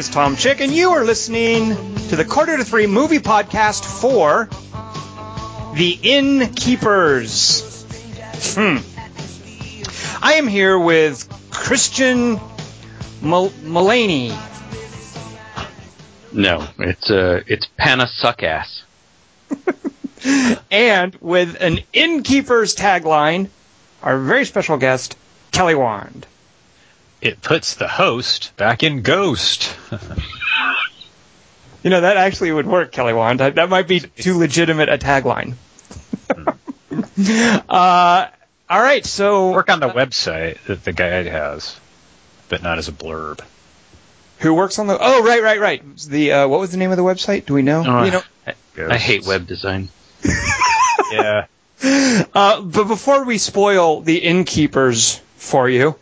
is Tom Chick, and you are listening to the Quarter to Three movie podcast for The Innkeepers. Hmm. I am here with Christian Mul- Mullaney. No, it's uh, it's Panna Suckass. and with an Innkeepers tagline, our very special guest, Kelly Wand. It puts the host back in Ghost. You know, that actually would work, Kelly Wand. That might be too legitimate a tagline. uh, all right, so Work on the website that the guide has, but not as a blurb. who works on the? Oh, right, right, right. The uh, what was the name of the website? Do we know? Oh, you know. I hate web design. Yeah. Uh, but before we spoil the innkeepers for you,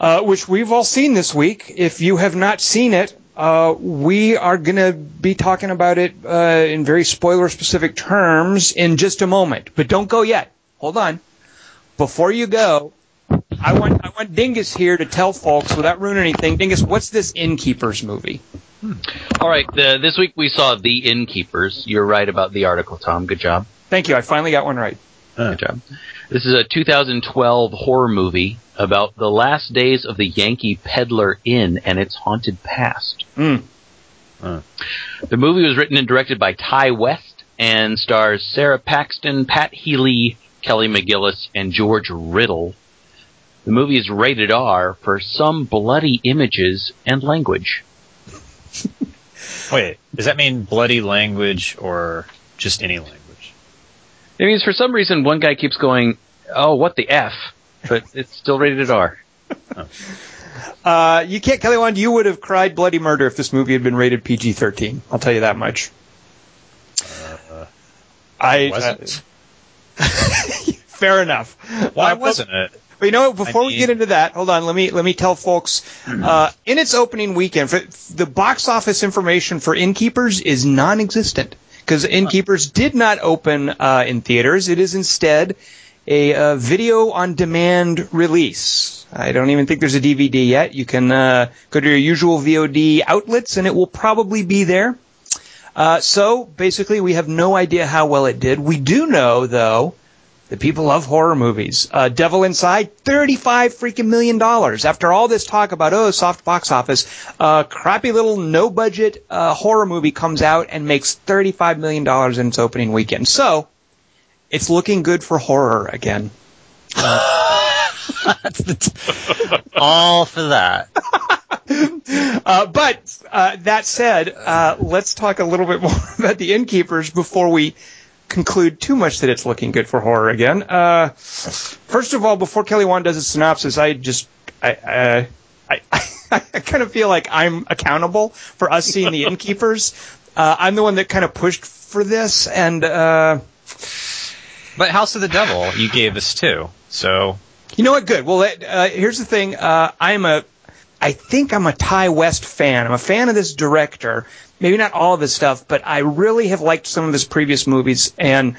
uh, which we've all seen this week, if you have not seen it, uh, we are going to be talking about it uh, in very spoiler-specific terms in just a moment. But don't go yet. Hold on. Before you go, I want I want Dingus here to tell folks without ruining anything. Dingus, what's this innkeepers movie? All right, the, this week we saw The Innkeepers. You're right about the article, Tom. Good job. Thank you. I finally got one right. Good job. This is a 2012 horror movie about the last days of the Yankee Peddler Inn and its haunted past. Mm. The movie was written and directed by Ti West and stars Sara Paxton, Pat Healy, Kelly McGillis, and George Riddle. The movie is rated R for some bloody images and language. Wait, does that mean bloody language or just any language? It means for some reason one guy keeps going, "Oh, what the f," but it's still rated R. Uh, you can't, Kelly Wand, you would have cried bloody murder if this movie had been rated PG-13. I'll tell you that much. I Wasn't? uh, fair enough. Why Uh, wasn't it? But you know, what, before I we get into that, hold on. Let me let me tell folks. Uh, in its opening weekend, for, the box office information for Innkeepers is non-existent because Innkeepers did not open uh, in theaters. It is instead a uh, video on demand release. I don't even think there's a DVD yet. You can uh, go to your usual VOD outlets, and it will probably be there. Uh, so basically, we have no idea how well it did. We do know, though, that people love horror movies. Uh, Devil Inside, thirty-five freaking million dollars. After all this talk about oh soft box office, a crappy little no-budget uh, horror movie comes out and makes thirty-five million dollars in its opening weekend. So it's looking good for horror again. All for that. Uh, but uh, that said, uh, let's talk a little bit more about the innkeepers before we conclude too much that it's looking good for horror again. Uh, first of all, before Kelly Wand does a synopsis, I just I, uh, I, I kind of feel like I'm accountable for us seeing the innkeepers. Uh, I'm the one that kind of pushed for this, and uh, But House of the Devil, you gave us too. So You know what? Good. Well, uh, here's the thing. Uh, I'm a, I think I'm a Ti West fan. I'm a fan of this director. Maybe not all of his stuff, but I really have liked some of his previous movies, and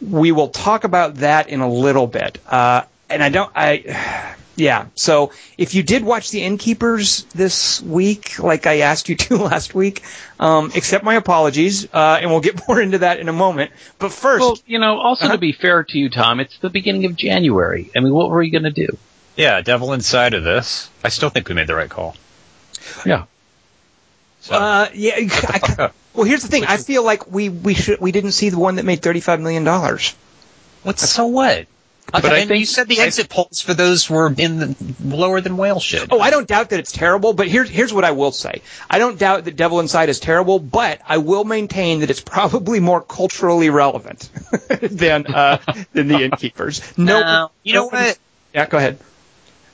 we will talk about that in a little bit. Uh, and I don't, I, yeah. So if you did watch The Innkeepers this week, like I asked you to last week, um, accept my apologies, uh, and we'll get more into that in a moment. But first, Well, you know, also Uh-huh. to be fair to you, Tom, it's the beginning of January. I mean, what were you going to do? yeah, Devil inside of this. I still think we made the right call. Yeah. So, Uh, yeah. I, well, here's the thing. I feel like we we should we didn't see the one that made thirty five million dollars. what's so what? But I and think- you said the exit polls for those were in the lower than whale shit. Oh, I don't doubt that it's terrible, but here's here's what I will say. I don't doubt that Devil Inside is terrible, but I will maintain that it's probably more culturally relevant than uh, than the Innkeepers. No, No. You know what? Yeah, go ahead.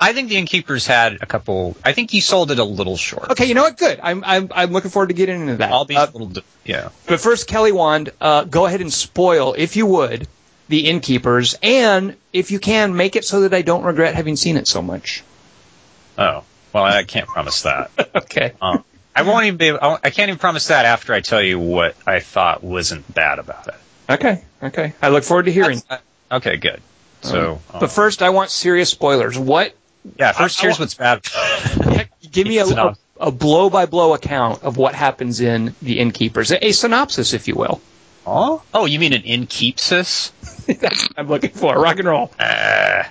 I think the Innkeepers had a couple. I think you sold it a little short. Okay, you know what? Good. I'm I'm I'm looking forward to getting into that. I'll be Uh, a little. Yeah. But first, Kelly Wand, uh, go ahead and spoil, if you would, the Innkeepers, and if you can, make it so that I don't regret having seen it so much. Oh. Well, I can't promise that. Okay. Um, I won't even be. able- I can't even promise that after I tell you what I thought wasn't bad about it. Okay. Okay. I look forward to hearing. That's- uh, okay, good. So, um, But first, I want serious spoilers. What? Yeah. First, I- I here's wa- what's bad. Give me a, a, a blow by blow account of what happens in the Innkeepers, a, a synopsis, if you will. Oh, oh, you mean an inkeepsis? That's what I'm looking for. Rock and roll. Uh,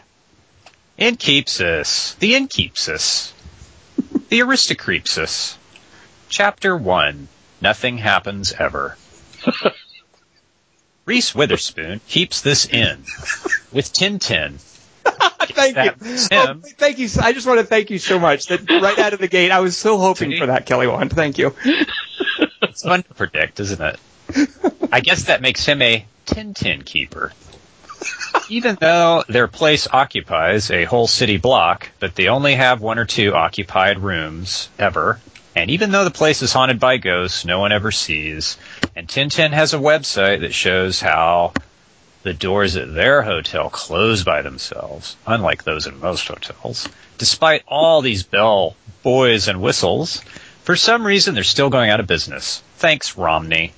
Inkeepsis. The Inkeepsis. the aristocrepsis. Chapter 1. Nothing happens ever. Reese Witherspoon keeps this inn with Tintin. thank you. Oh, thank you. I just want to thank you so much. That right out of the gate, I was so hoping for that, Kelly Wand. Thank you. It's fun to predict, isn't it? I guess that makes him a Tintin keeper. Even though their place occupies a whole city block, but they only have one or two occupied rooms ever, and even though the place is haunted by ghosts no one ever sees, and Tintin has a website that shows how the doors at their hotel close by themselves, unlike those in most hotels. Despite all these bell boys and whistles, for some reason they're still going out of business. Thanks, Romney.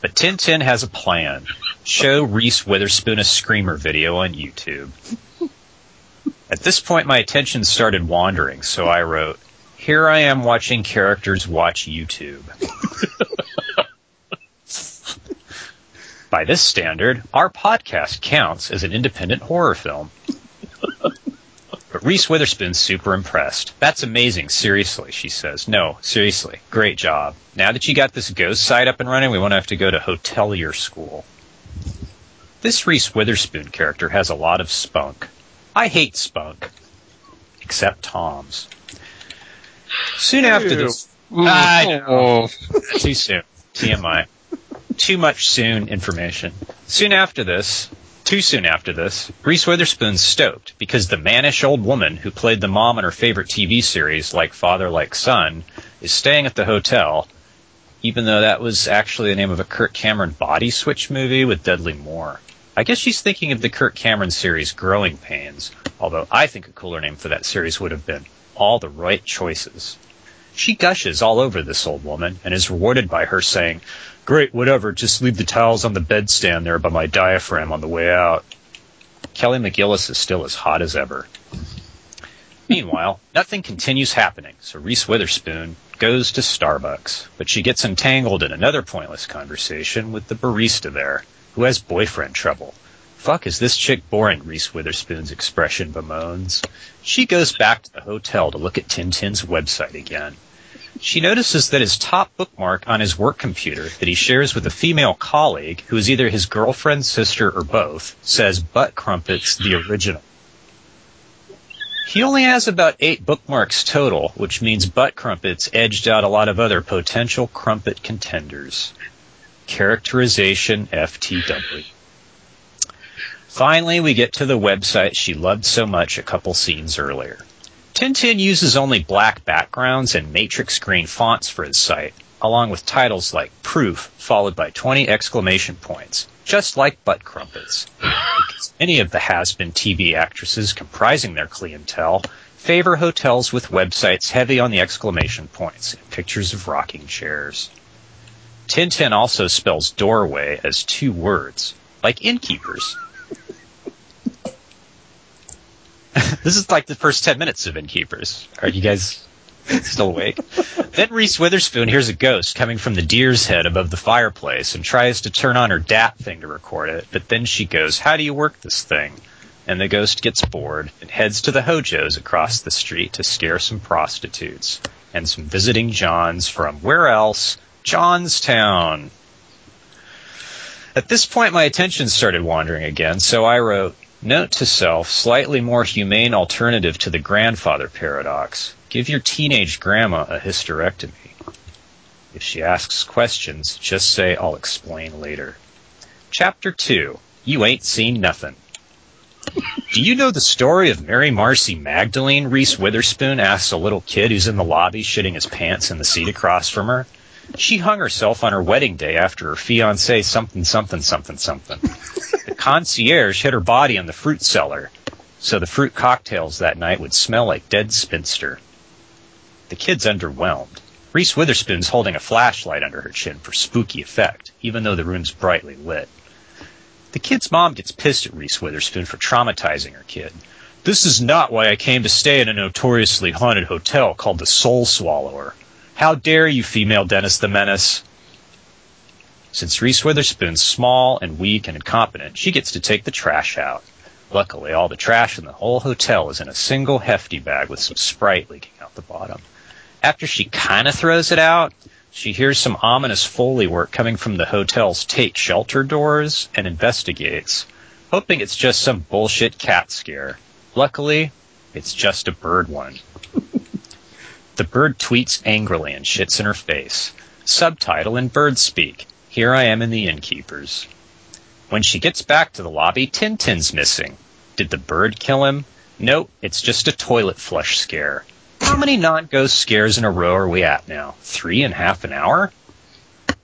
But Tintin has a plan. Show Reese Witherspoon a screamer video on YouTube. At this point, my attention started wandering, so I wrote, Here I am watching characters watch YouTube. By this standard, our podcast counts as an independent horror film. But Reese Witherspoon's super impressed. That's amazing, seriously, she says. No, seriously, great job. Now that you got this ghost site up and running, we won't have to go to hotelier school. This Reese Witherspoon character has a lot of spunk. I hate spunk. Except Tom's. Soon after this. Know. Oh. Too soon. TMI. Too much soon information. Soon after this, too soon after this, Reese Witherspoon's stoked because the mannish old woman who played the mom in her favorite TV series, Like Father, Like Son, is staying at the hotel, even though that was actually the name of a Kirk Cameron body switch movie with Dudley Moore. I guess she's thinking of the Kirk Cameron series Growing Pains, although I think a cooler name for that series would have been All the Right Choices. She gushes all over this old woman and is rewarded by her saying, Great, whatever, just leave the towels on the bedstand there by my diaphragm on the way out. Kelly McGillis is still as hot as ever. Meanwhile, nothing continues happening, so Reese Witherspoon goes to Starbucks, but she gets entangled in another pointless conversation with the barista there, who has boyfriend trouble. Fuck, is this chick boring, Reese Witherspoon's expression bemoans. She goes back to the hotel to look at Tintin's website again. She notices that his top bookmark on his work computer that he shares with a female colleague, who is either his girlfriend, sister, or both, says Butt Crumpets the original. He only has about eight bookmarks total, which means Butt Crumpets edged out a lot of other potential crumpet contenders. Characterization FTW. Finally, we get to the website she loved so much a couple scenes earlier. Tintin uses only black backgrounds and matrix green fonts for his site, along with titles like Proof, followed by 20 exclamation points, just like Butt Crumpets. Because many of the has-been TV actresses comprising their clientele favor hotels with websites heavy on the exclamation points and pictures of rocking chairs. Tintin also spells doorway as two words, like innkeepers. this is like the first 10 minutes of Innkeepers. Are you guys still awake? then Reese Witherspoon hears a ghost coming from the deer's head above the fireplace and tries to turn on her DAT thing to record it, but then she goes, How do you work this thing? And the ghost gets bored and heads to the Hojos across the street to scare some prostitutes and some visiting Johns from where else? Johnstown. At this point, my attention started wandering again, so I wrote, Note to self, slightly more humane alternative to the grandfather paradox. Give your teenage grandma a hysterectomy. If she asks questions, just say, I'll explain later. Chapter 2 You Ain't Seen Nothing. Do you know the story of Mary Marcy Magdalene? Reese Witherspoon asks a little kid who's in the lobby shitting his pants in the seat across from her. She hung herself on her wedding day after her fiance something something something something. The concierge hid her body in the fruit cellar, so the fruit cocktails that night would smell like dead spinster. The kid's underwhelmed. Reese Witherspoon's holding a flashlight under her chin for spooky effect, even though the room's brightly lit. The kid's mom gets pissed at Reese Witherspoon for traumatizing her kid. This is not why I came to stay in a notoriously haunted hotel called the Soul Swallower. How dare you, female Dennis the Menace? Since Reese Witherspoon's small and weak and incompetent, she gets to take the trash out. Luckily, all the trash in the whole hotel is in a single hefty bag with some Sprite leaking out the bottom. After she kind of throws it out, she hears some ominous Foley work coming from the hotel's take shelter doors and investigates, hoping it's just some bullshit cat scare. Luckily, it's just a bird one. The bird tweets angrily and shits in her face. Subtitle in bird speak. Here I am in the innkeepers. When she gets back to the lobby, Tintin's missing. Did the bird kill him? Nope, it's just a toilet flush scare. How many non-ghost scares in a row are we at now? Three and a half an hour?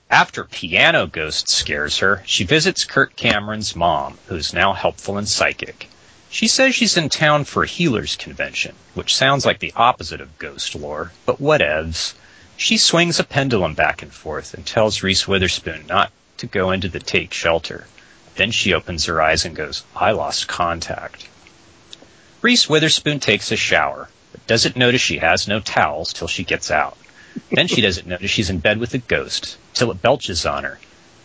After Piano Ghost scares her, she visits Kirk Cameron's mom, who's now helpful and psychic. She says she's in town for a healer's convention, which sounds like the opposite of ghost lore, but whatevs. She swings a pendulum back and forth and tells Reese Witherspoon not to go into the take shelter. Then she opens her eyes and goes, I lost contact. Reese Witherspoon takes a shower, but doesn't notice she has no towels till she gets out. Then she doesn't notice she's in bed with a ghost till it belches on her.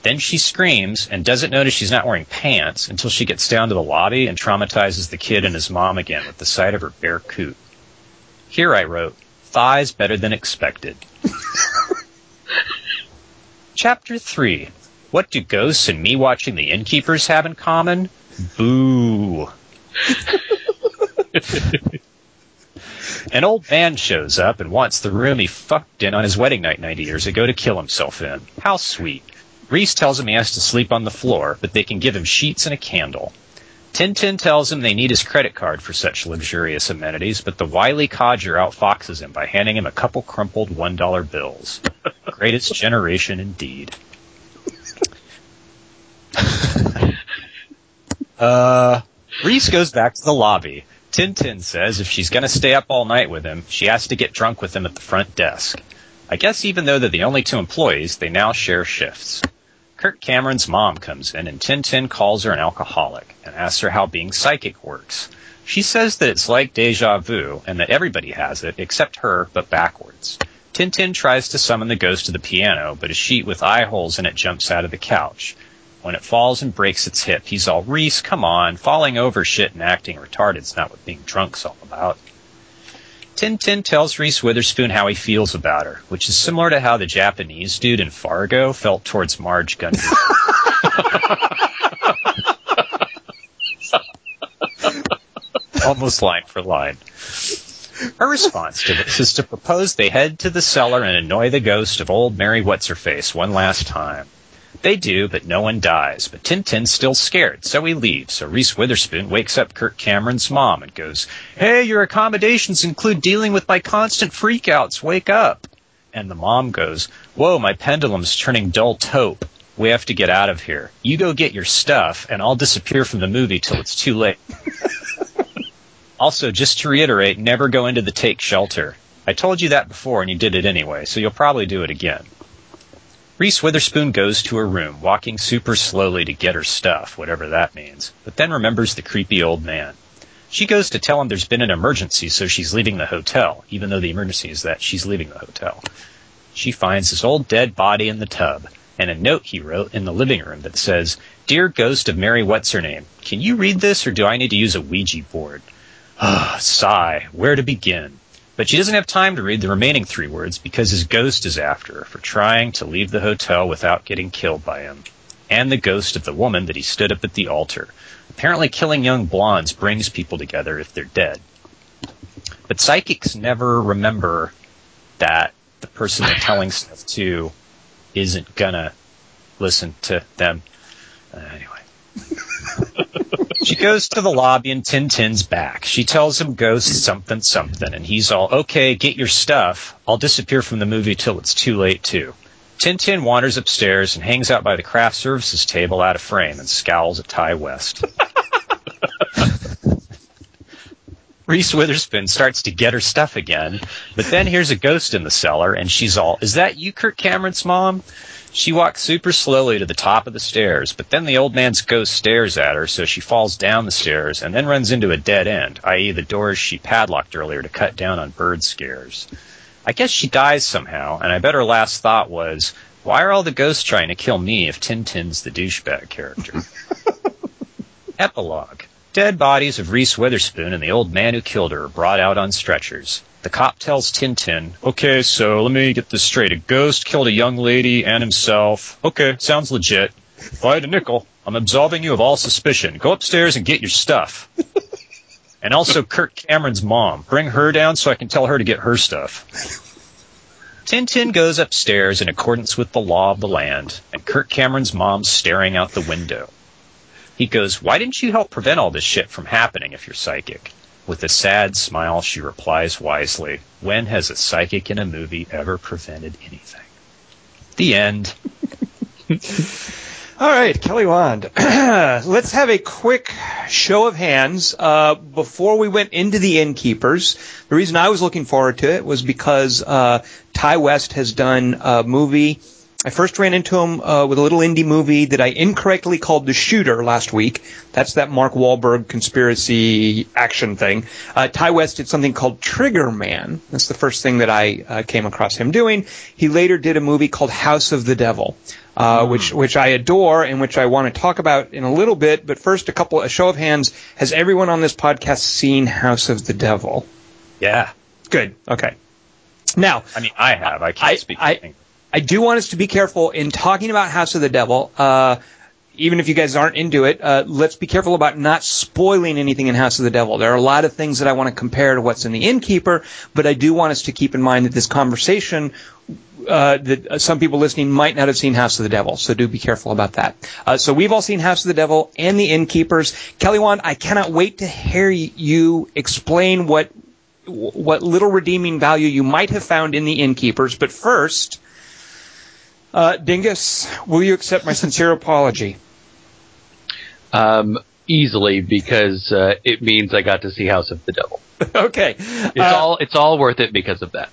Then she screams and doesn't notice she's not wearing pants until she gets down to the lobby and traumatizes the kid and his mom again with the sight of her bare coot. Here I wrote, thighs better than expected. Chapter 3 What do ghosts and me watching the innkeepers have in common? Boo. An old man shows up and wants the room he fucked in on his wedding night 90 years ago to kill himself in. How sweet. Reese tells him he has to sleep on the floor, but they can give him sheets and a candle. Tintin tells him they need his credit card for such luxurious amenities, but the wily codger outfoxes him by handing him a couple crumpled $1 bills. Greatest generation indeed. uh, Reese goes back to the lobby. Tintin says if she's going to stay up all night with him, she has to get drunk with him at the front desk. I guess even though they're the only two employees, they now share shifts. Kirk Cameron's mom comes in and Tintin calls her an alcoholic and asks her how being psychic works. She says that it's like deja vu and that everybody has it except her, but backwards. Tintin tries to summon the ghost to the piano, but a sheet with eye holes in it jumps out of the couch. When it falls and breaks its hip, he's all, Reese, come on, falling over shit and acting retarded's not what being drunk's all about. Tintin tells Reese Witherspoon how he feels about her, which is similar to how the Japanese dude in Fargo felt towards Marge Gundy. Almost line for line. Her response to this is to propose they head to the cellar and annoy the ghost of old Mary What's-Her-Face one last time. They do, but no one dies. But Tintin's still scared, so he leaves. So Reese Witherspoon wakes up Kirk Cameron's mom and goes, Hey, your accommodations include dealing with my constant freakouts. Wake up. And the mom goes, Whoa, my pendulum's turning dull taupe. We have to get out of here. You go get your stuff, and I'll disappear from the movie till it's too late. also, just to reiterate, never go into the take shelter. I told you that before, and you did it anyway, so you'll probably do it again. Reese Witherspoon goes to her room, walking super slowly to get her stuff, whatever that means, but then remembers the creepy old man. She goes to tell him there's been an emergency, so she's leaving the hotel, even though the emergency is that she's leaving the hotel. She finds his old dead body in the tub, and a note he wrote in the living room that says, Dear ghost of Mary What's Her Name, can you read this or do I need to use a Ouija board? Ah, sigh, where to begin? But she doesn't have time to read the remaining three words because his ghost is after her for trying to leave the hotel without getting killed by him. And the ghost of the woman that he stood up at the altar. Apparently killing young blondes brings people together if they're dead. But psychics never remember that the person they're telling stuff to isn't gonna listen to them. Uh, anyway. She goes to the lobby and Tintin's back. She tells him ghost something something and he's all, okay, get your stuff. I'll disappear from the movie till it's too late too. Tintin wanders upstairs and hangs out by the craft services table out of frame and scowls at Ti West. Reese Witherspoon starts to get her stuff again, but then here's a ghost in the cellar and she's all, is that you, Kirk Cameron's mom? She walks super slowly to the top of the stairs, but then the old man's ghost stares at her, so she falls down the stairs and then runs into a dead end, i.e., the doors she padlocked earlier to cut down on bird scares. I guess she dies somehow, and I bet her last thought was, why are all the ghosts trying to kill me if Tintin's the douchebag character? Epilogue. Dead bodies of Reese Witherspoon and the old man who killed her are brought out on stretchers. The cop tells Tintin, okay, so let me get this straight. A ghost killed a young lady and himself. Okay, sounds legit. If I had a nickel, I'm absolving you of all suspicion. Go upstairs and get your stuff. and also Kirk Cameron's mom. Bring her down so I can tell her to get her stuff. Tintin goes upstairs in accordance with the law of the land, and Kirk Cameron's mom's staring out the window. He goes, Why didn't you help prevent all this shit from happening if you're psychic? With a sad smile, she replies wisely, When has a psychic in a movie ever prevented anything? The end. All right, Kelly Wand. Let's have a quick show of hands uh, before we went into the innkeepers. The reason I was looking forward to it was because uh, Ti West has done a movie. I first ran into him uh, with a little indie movie that I incorrectly called The Shooter last week. That's that Mark Wahlberg conspiracy action thing. Uh, Ti West did something called Trigger Man. That's the first thing that I uh, came across him doing. He later did a movie called House of the Devil uh, which which I adore and which I want to talk about in a little bit. But first, a couple a show of hands: Has everyone on this podcast seen House of the Devil? Yeah. Good. Okay. Now, I mean, I have. I can't I- speak. I-. I do want us to be careful in talking about House of the Devil. Uh, even if you guys aren't into it, uh, let's be careful about not spoiling anything in House of the Devil. There are a lot of things that I want to compare to what's in the Innkeeper, but I do want us to keep in mind that this conversation, uh, that some people listening might not have seen House of the Devil, so do be careful about that. Uh, so we've all seen House of the Devil and the Innkeepers. Kelly Wand, I cannot wait to hear you explain what what little redeeming value you might have found in the Innkeepers. But first, uh, Dingus, will you accept my sincere apology? Um, easily because uh, it means I got to see House of the Devil. okay. It's Uh, all it's all worth it because of that.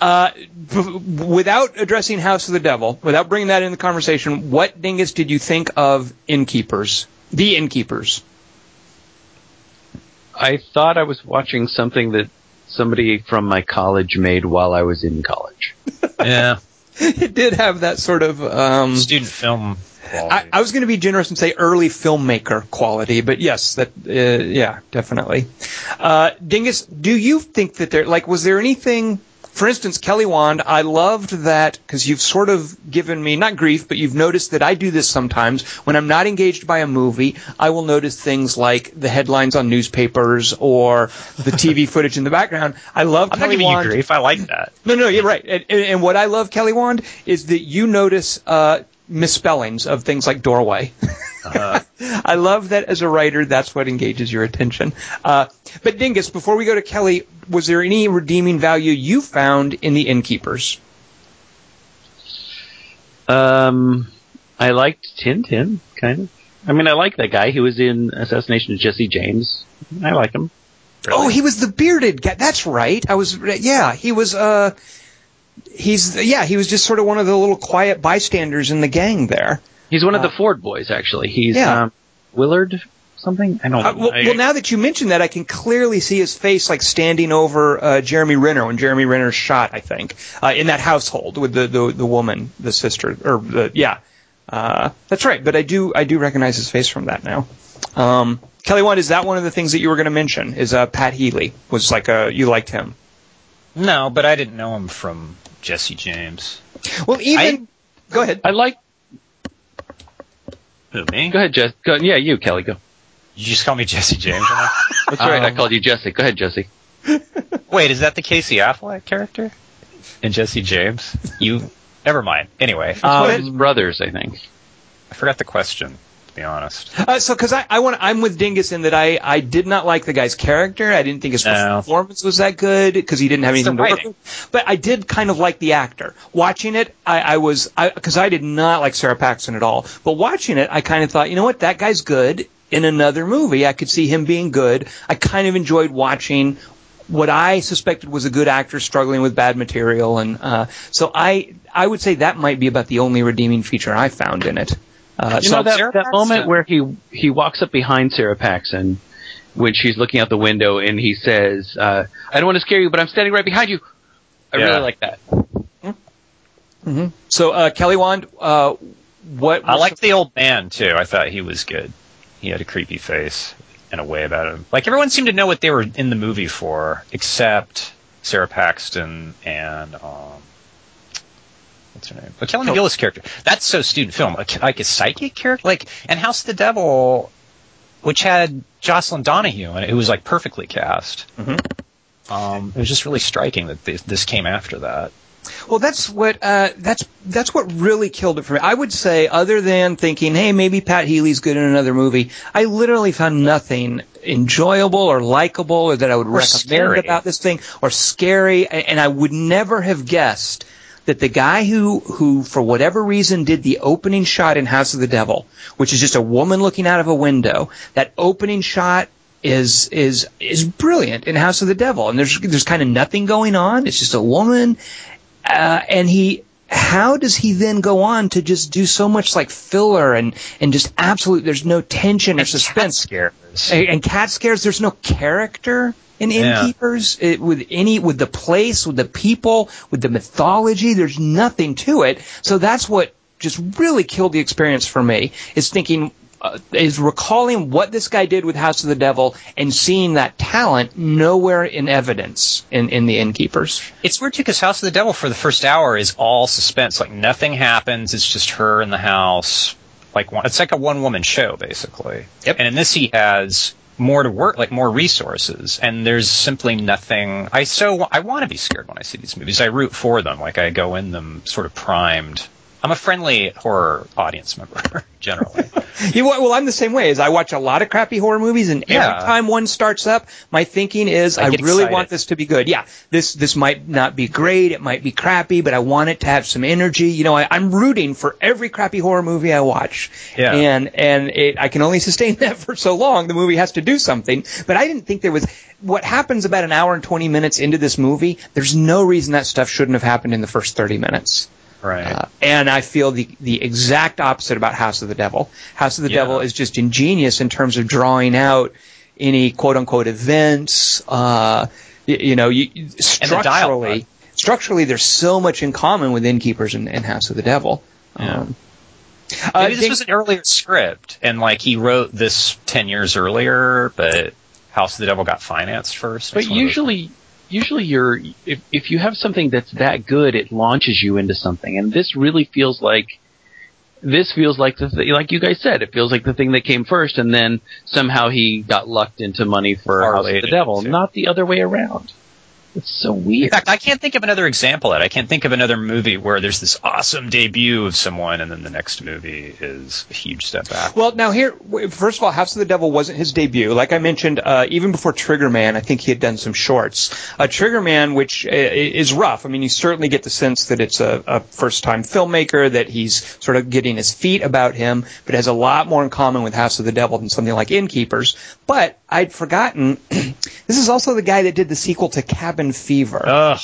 Uh, b- without addressing House of the Devil, without bringing that in the conversation, what dingus did you think of Innkeepers? The Innkeepers. I thought I was watching something that somebody from my college made while I was in college. yeah. It did have that sort of. Um, Student film. I. I was going to be generous and say early filmmaker quality, but yes, that uh, yeah, definitely. Uh, Dingus, do you think that there like was there anything? For instance, Kelly Wand, I loved that because you've sort of given me not grief, but you've noticed that I do this sometimes when I'm not engaged by a movie. I will notice things like the headlines on newspapers or the TV footage in the background. I love I'm not Kelly giving you Wand. grief. I like that. No, no, you're right. And, and, and what I love, Kelly Wand, is that you notice uh, misspellings of things like doorway. Uh, I love that as a writer, that's what engages your attention. Uh, but Dingus, before we go to Kelly, was there any redeeming value you found in the innkeepers? Um, I liked Tintin, kind of. I mean, I like that guy. He was in Assassination of Jesse James. I like him. Oh, he was the bearded guy. That's right. I was, yeah, he was, uh, he's, yeah, he was just sort of one of the little quiet bystanders in the gang there. He's one of Uh, the Ford boys, actually. He's Yeah. um, Willard something. I don't. Uh, well, I- well, now that you mention that, I can clearly see his face like standing over uh, Jeremy Renner when Jeremy Renner's shot. I think uh, in that household with the, the the woman, the sister, or the yeah, uh, that's right. But I do I do recognize his face from that now. Um, Kelly, one is that one of the things that you were going to mention? Is uh, Pat Healy was like a you liked him? No, but I didn't know him from Jesse James. Well, even go ahead. I like. Who me? Go ahead, Jess. Go, yeah, you, Kelly. Go. You just call me Jesse James. That's right. I Um, called you Jesse. Go ahead, Jesse. Wait, is that the Casey Affleck character? And Jesse James? You. Never mind. Anyway, It's one of um, his brothers, I think. I forgot the question. To be honest. Uh, so, because I, I want, I'm with Dingus in that I, I did not like the guy's character. I didn't think his No. performance was that good because he didn't have It's anything to work with. But I did kind of like the actor. Watching it, I, I was, because I, did not like Sara Paxton at all. But watching it, I kind of thought, you know what, that guy's good. In another movie, I could see him being good. I kind of enjoyed watching what I suspected was a good actor struggling with bad material, and uh, so I, I would say that might be about the only redeeming feature I found in it. Uh, You so know that, that moment where he he walks up behind Sara Paxton when she's looking out the window and he says, uh, "I don't want to scare you, but I'm standing right behind you." I Yeah. really like that. So uh, Kelly Wand, uh, what? I liked the old man too. I thought he was good. He had a creepy face and a way about him. Like everyone seemed to know what they were in the movie for, except Sara Paxton and um, what's her name? But Kelly McGillis character. That's so student film. Like, like a psychic character, like and House of the Devil, which had Jocelin Donahue in it, who was like perfectly cast. Um, it was just really striking that this, this came after that. Well, that's what uh, that's that's what really killed it for me. I would say, other than thinking, hey, maybe Pat Healy's good in another movie, I literally found nothing enjoyable or likable or that I would recommend scary. about this thing or scary. And I would never have guessed that the guy who who for whatever reason did the opening shot in House of the Devil, which is just a woman looking out of a window, that opening shot is is is brilliant in House of the Devil. And there's there's kind of nothing going on. It's just a woman uh, and he how does he then go on to just do so much like filler and and just absolute there's no tension or suspense scares. and, and cat scares there's no character in Yeah. innkeepers it, with any with the place with the people with the mythology there's nothing to it so that's what just really killed the experience for me is thinking uh, is recalling what this guy did with House of the Devil and seeing that talent nowhere in evidence in, in the innkeepers. It's weird too because House of the Devil for the first hour is all suspense. Like nothing happens. It's just her in the house. Like one, it's like a one woman show basically. Yep. And in this he has more to work, like more resources, and there's simply nothing. I so I want to be scared when I see these movies. I root for them. Like I go in them sort of primed. I'm a friendly horror audience member generally. You, well, I'm the same way. As I watch a lot of crappy horror movies, and Yeah. every time one starts up, my thinking is, I I, really excited. want this to be good. Yeah, this this might not be great, it might be crappy, but I want it to have some energy. You know, I, I'm rooting for every crappy horror movie I watch. Yeah. and and it, I can only sustain that for so long. The movie has to do something. But I didn't think there was what happens about an hour and 20 minutes into this movie. There's no reason that stuff shouldn't have happened in the first 30 minutes. Right. Uh, and I feel the the exact opposite about House of the Devil. House of the Yeah. Devil is just ingenious in terms of drawing out any quote unquote events. Uh, you, you know, you, structurally, structurally, there's so much in common with Innkeepers and, and House of the Devil. Yeah. Um, uh, Maybe this Ding- was an earlier script, and like he wrote this ten years earlier, but House of the Devil got financed first. But usually, usually you're if if you have something that's that good, it launches you into something, and this really feels like this feels like the th- like you guys said, it feels like the thing that came first, and then somehow he got lucked into money for House of the Devil, not the other way around. It's so weird. In weird. fact, I can't think of another example of that. I can't think of another movie where there's this awesome debut of someone, and then the next movie is a huge step back. Well, now here, first of all, House of the Devil wasn't his debut. Like I mentioned, uh, even before Trigger Man, I think he had done some shorts. Uh, Trigger Man, which uh, is rough. I mean, you certainly get the sense that it's a, a first-time filmmaker, that he's sort of getting his feet about him, but it has a lot more in common with House of the Devil than something like Innkeepers. But I'd forgotten, this is also the guy that did the sequel to Cabin Fever. Ugh.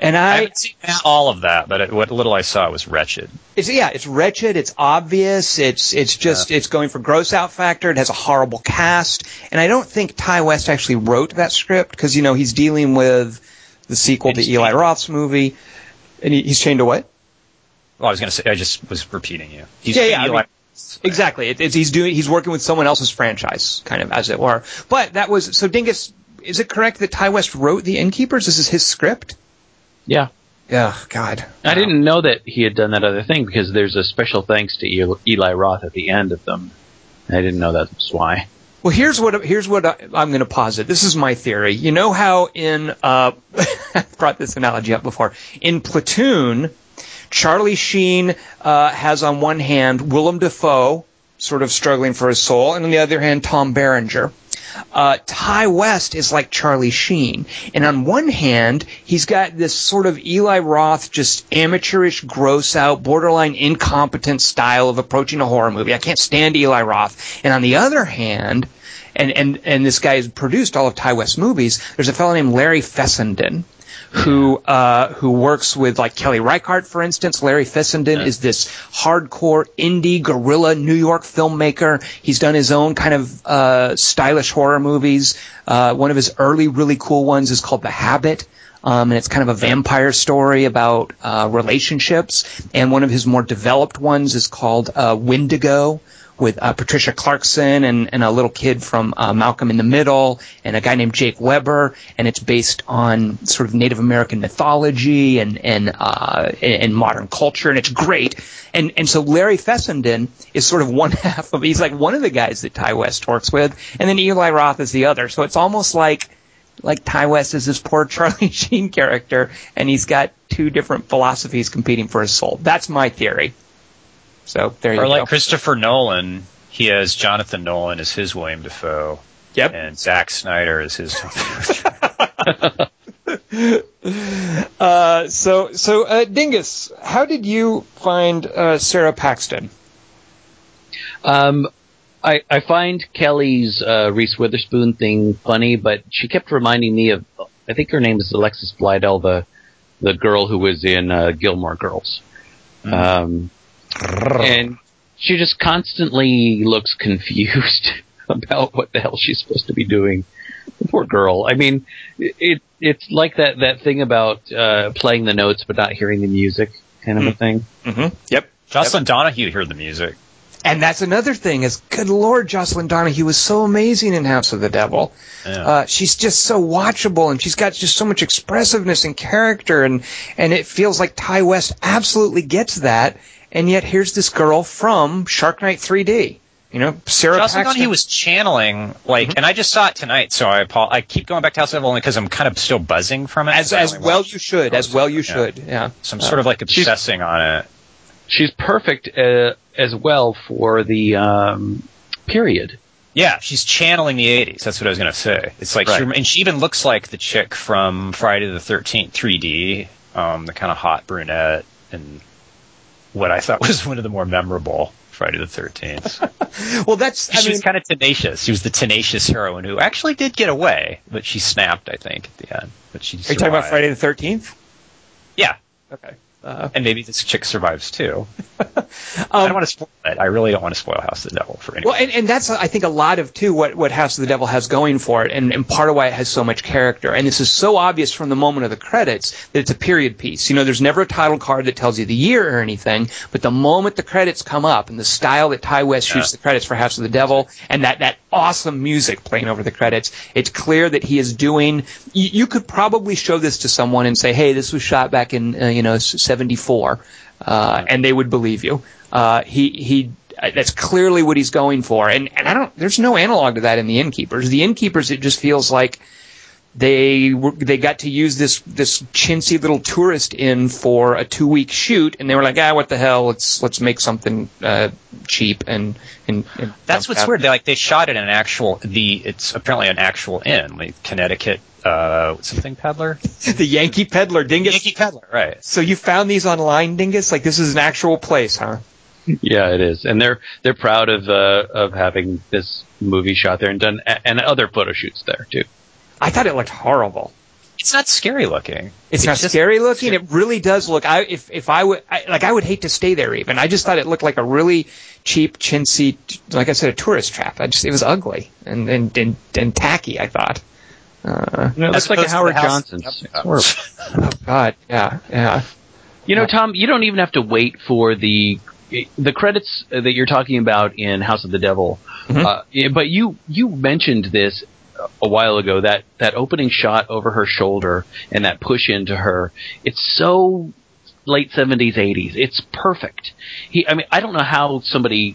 and I I, haven't seen all of that, but it, what little I saw was wretched. It's yeah, it's wretched, it's obvious, it's it's just it's going for gross out factor. It has a horrible cast, and I don't think Ti West actually wrote that script because you know he's dealing with the sequel to Eli. Roth's movie, and he, he's chained to what? Well, I was going to say, I just was repeating you. He's Yeah, yeah, I mean- Exactly, it, he's doing he's working with someone else's franchise, kind of as it were. But that was so Dingus. Is it correct that Ti West wrote The Innkeepers? This is his script. Yeah. Yeah, God. I didn't know that he had done that other thing because there's a special thanks to Eli Eli Roth at the end of them. I didn't know that's why. Well, here's what here's what I, I'm going to posit. This is my theory. You know how in uh, I've brought this analogy up before. In Platoon, Charlie Sheen uh, has on one hand Willem Dafoe, sort of struggling for his soul, and on the other hand Tom Berenger. Uh, Ti West is like Charlie Sheen. And on one hand, he's got this sort of Eli Roth, just amateurish, gross out, borderline incompetent style of approaching a horror movie. I can't stand Eli Roth. And on the other hand, and, and, and this guy has produced all of Ti West's movies, there's a fellow named Larry Fessenden. Who uh, who works with like Kelly Reichardt, for instance? Larry Fessenden is this hardcore indie guerrilla New York filmmaker. He's done his own kind of uh, stylish horror movies. Uh, one of his early really cool ones is called The Habit. um, and it's kind of a vampire story about uh, relationships. And one of his more developed ones is called uh, Wendigo with uh, Patricia Clarkson and, and a little kid from uh, Malcolm in the Middle and a guy named Jake Weber, and it's based on sort of Native American mythology and and uh, and modern culture, and it's great. And and so Larry Fessenden is sort of one half of he's like one of the guys that Ti West works with, and then Eli Roth is the other. So it's almost like like Ti West is this poor Charlie Sheen character, and he's got two different philosophies competing for his soul. That's my theory. So there you Or go. like Christopher Nolan, he has Jonathan Nolan as his William Dafoe, yep. and Zack Snyder as his. Uh, so, so uh, Dingus, how did you find uh, Sara Paxton? Um, I, I find Kelly's uh, Reese Witherspoon thing funny, but she kept reminding me of. I think her name is Alexis Bledel, the the girl who was in uh, Gilmore Girls, um, and she just constantly looks confused about what the hell she's supposed to be doing. The poor girl. I mean, it it's like that that thing about uh, playing the notes but not hearing the music, kind of a thing. Mm-hmm. Yep. Jocelin Donahue heard the music. And that's another thing is, good lord, Jocelin Donahue was so amazing in House of the Devil. Yeah. Uh, she's just so watchable, and she's got just so much expressiveness and character, and and it feels like Ti West absolutely gets that. And yet here's this girl from Shark Night 3D. You know, Sara Jocelin Paxton. Donahue was channeling like, Mm-hmm. and I just saw it tonight, so I apo- I keep going back to House of the Devil only because I'm kind of still buzzing from it. as as well you should, as well you should. Yeah. So I'm sort of like obsessing on it. She's perfect uh, as well for the um, period. Yeah, she's channeling the 80s. That's what I was going to say. It's like, Right. rem- and she even looks like the chick from Friday the 13th 3D, um, the kind of hot brunette, and what I thought was one of the more memorable Friday the 13th. Well, that's. I she mean, was kind of tenacious. She was the tenacious heroine who actually did get away, but she snapped, I think, at the end. But she are you talking about. Friday the Thirteenth? Yeah, Okay. Uh, and maybe this chick survives too. I um, don't want to spoil it. I really don't want to spoil House of the Devil for anyone. Well, and, and that's I think a lot of too what what House of the Devil has going for it, and, and part of why it has so much character. And this is so obvious from the moment of the credits that it's a period piece. You know, there's never a title card that tells you the year or anything, but the moment the credits come up and the style that Ti West shoots Yeah. the credits for House of the Devil and that that awesome music playing over the credits, it's clear that he is doing. You, you could probably show this to someone and say, "Hey, this was shot back in uh, you know '74," uh, and they would believe you. Uh, he he that's clearly what he's going for. And and I don't there's no analog to that in the innkeepers. The innkeepers it just feels like they were, they got to use this this chintzy little tourist inn for a two week shoot, and they were like, ah, what the hell? Let's let's make something uh, cheap and and, and That's what's that. weird. They like they shot it in an actual the it's apparently an actual inn, like Connecticut uh something peddler. the Yankee Peddler Dingus. Yankee peddler, right. So you found these online, Dingus? Like this is an actual place, huh? Yeah, it is, and they're they're proud of uh, of having this movie shot there and done, and other photo shoots there too. I thought it looked horrible. It's not scary looking. It's, not scary looking. It really does look. I if if I would I, like, I would hate to stay there. Even I just thought it looked like a really cheap, chintzy, like I said, a tourist trap. I just it was ugly and and and, and tacky. I thought. Uh, You know, it looks like a Howard the house- Johnson's. Yep. Oh God, yeah, yeah. You know, Tom, you don't even have to wait for the the credits that you're talking about in House of the Devil. Mhm. Uh, but you you mentioned this a while ago that that opening shot over her shoulder and that push into her. It's so late 70s 80s. It's perfect. He I mean, I don't know how somebody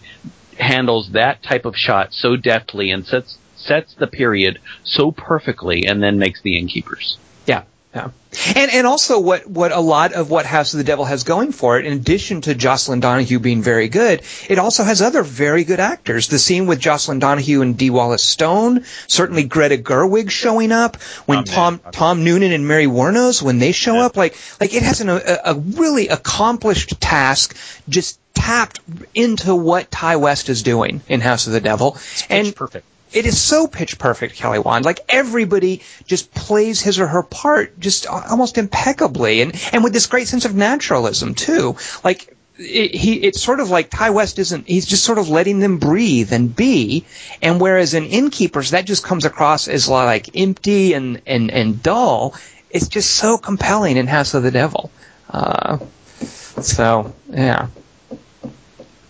handles that type of shot so deftly and sets sets the period so perfectly and then makes the innkeepers. Yeah, yeah. And and also what what a lot of what House of the Devil has going for it, in addition to Jocelin Donahue being very good, it also has other very good actors. The scene with Jocelin Donahue and Dee Wallace Stone, certainly Greta Gerwig showing up, when Oh, Tom man. Tom Noonan and Mary Woronov when they show Yeah. up, like like it has an, a, a really accomplished task, just tapped into what Ti West is doing in House of the Devil, Pitch and perfect. It is so pitch perfect, Kelly Wand. Like everybody just plays his or her part just almost impeccably, and and with this great sense of naturalism too. Like it, he, it's sort of like Ti West isn't. He's just sort of letting them breathe and be. And whereas in Innkeepers, that just comes across as like empty and and and dull. it's just so compelling in House of the Devil. Uh, so yeah,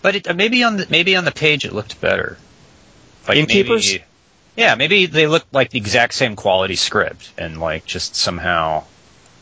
But it, uh, maybe on the maybe on the page it looked better. Like Innkeepers? maybe- yeah, maybe they looked like the exact same quality script, and like just somehow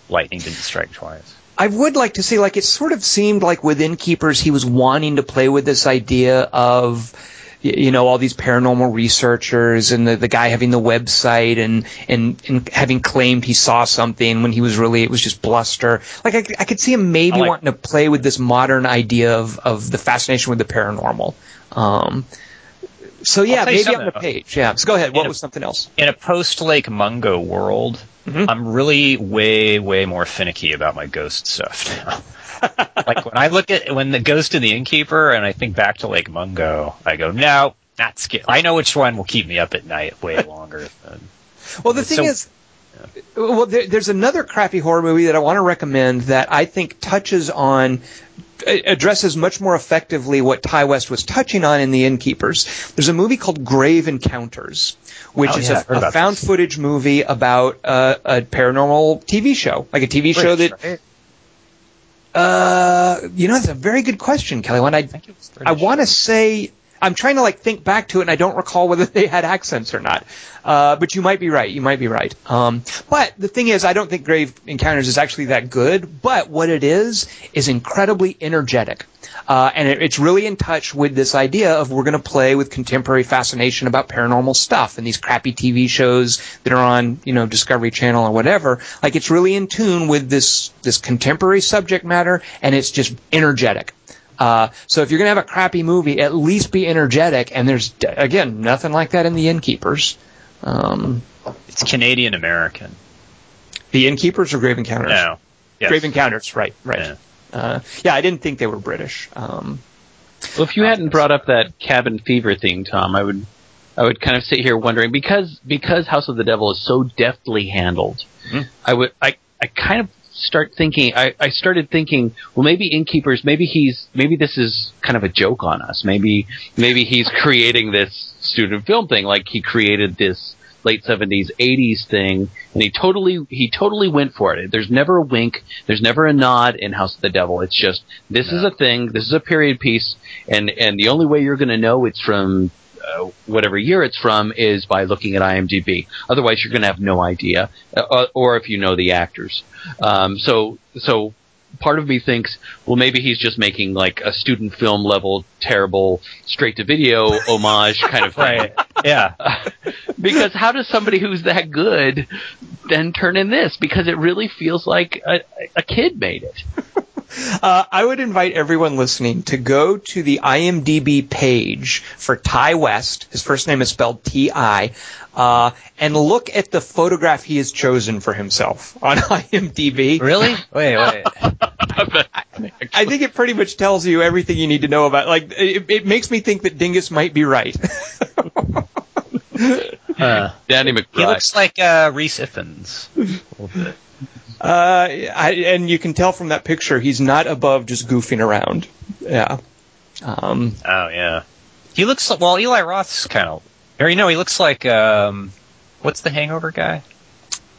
lightning didn't strike twice. I would like to see like it sort of seemed like with Innkeepers he was wanting to play with this idea of you know all these paranormal researchers and the, the guy having the website and, and and having claimed he saw something when he was really it was just bluster like I, I could see him maybe like- wanting to play with this modern idea of, of the fascination with the paranormal um, so yeah maybe something, on the page yeah so go ahead what a- was something else In a post Lake Mungo world, Mhm. I'm really way way more finicky about my ghost stuff now. like when I look at when the ghost of the innkeeper and I think back to Lake Mungo, I go no. Not scary. I know which one will keep me up at night way longer than Well, the thing So- is, well, there, there's another crappy horror movie that I want to recommend that I think touches on, addresses much more effectively what Ti West was touching on in The Innkeepers. There's a movie called Grave Encounters, which Oh, is yeah, a, a found this. footage movie about uh, a paranormal TV show, like a TV show that. Uh, you know, that's a very good question, Kelly. When I was I want to say I'm trying to like think back to it, and I don't recall whether they had accents or not. Uh, but you might be right. You might be right. Um, but the thing is, I don't think Grave Encounters is actually that good. But what it is is incredibly energetic, uh, and it, it's really in touch with this idea of we're going to play with contemporary fascination about paranormal stuff and these crappy TV shows that are on you know Discovery Channel or whatever. Like it's really in tune with this this contemporary subject matter, and it's just energetic. Uh, so if you're gonna have a crappy movie, at least be energetic. And there's again nothing like that in The Innkeepers. Um, It's Canadian American. the Innkeepers or Grave Encounters? No. Yes. Grave Encounters, right, right. Yeah. Uh, yeah, I didn't think they were British. Um, Well, if you hadn't brought up that cabin fever thing, Tom, I would, I would kind of sit here wondering because because House of the Devil is so deftly handled. Mhm. I would, I, I kind of start thinking. I, I started thinking, well, maybe Innkeepers, maybe he's, maybe this is kind of a joke on us. Maybe, maybe he's creating this student film thing, like he created this late 70s 80s thing and he totally he totally went for it. There's never a wink. There's never a nod in house of the devil. It's just this is a thing. This is a period piece. And and the only way you're going to know it's from uh, whatever year it's from is by looking at IMDb. Otherwise, you're going to have no idea, uh, or if you know the actors. Um, so, so part of me thinks, well, maybe he's just making like a student film level, terrible, straight to video homage kind of thing. Right. Yeah. because how does somebody who's that good then turn in this? Because it really feels like a, a kid made it. Uh, I would invite everyone listening to go to the IMDb page for Ti West. His first name is spelled T-I, uh, and look at the photograph he has chosen for himself on IMDb. Really? Wait, wait. I think it pretty much tells you everything you need to know about. Like, it, it makes me think that Dingus might be right. Uh, Danny McBride. he looks like uh, Rhys Ifans. A little bit. Uh, I, and you can tell from that picture he's not above just goofing around. Yeah. Um, Oh yeah. He looks like well, Eli Roth's kind of, or you know, he looks like um, what's the Hangover guy?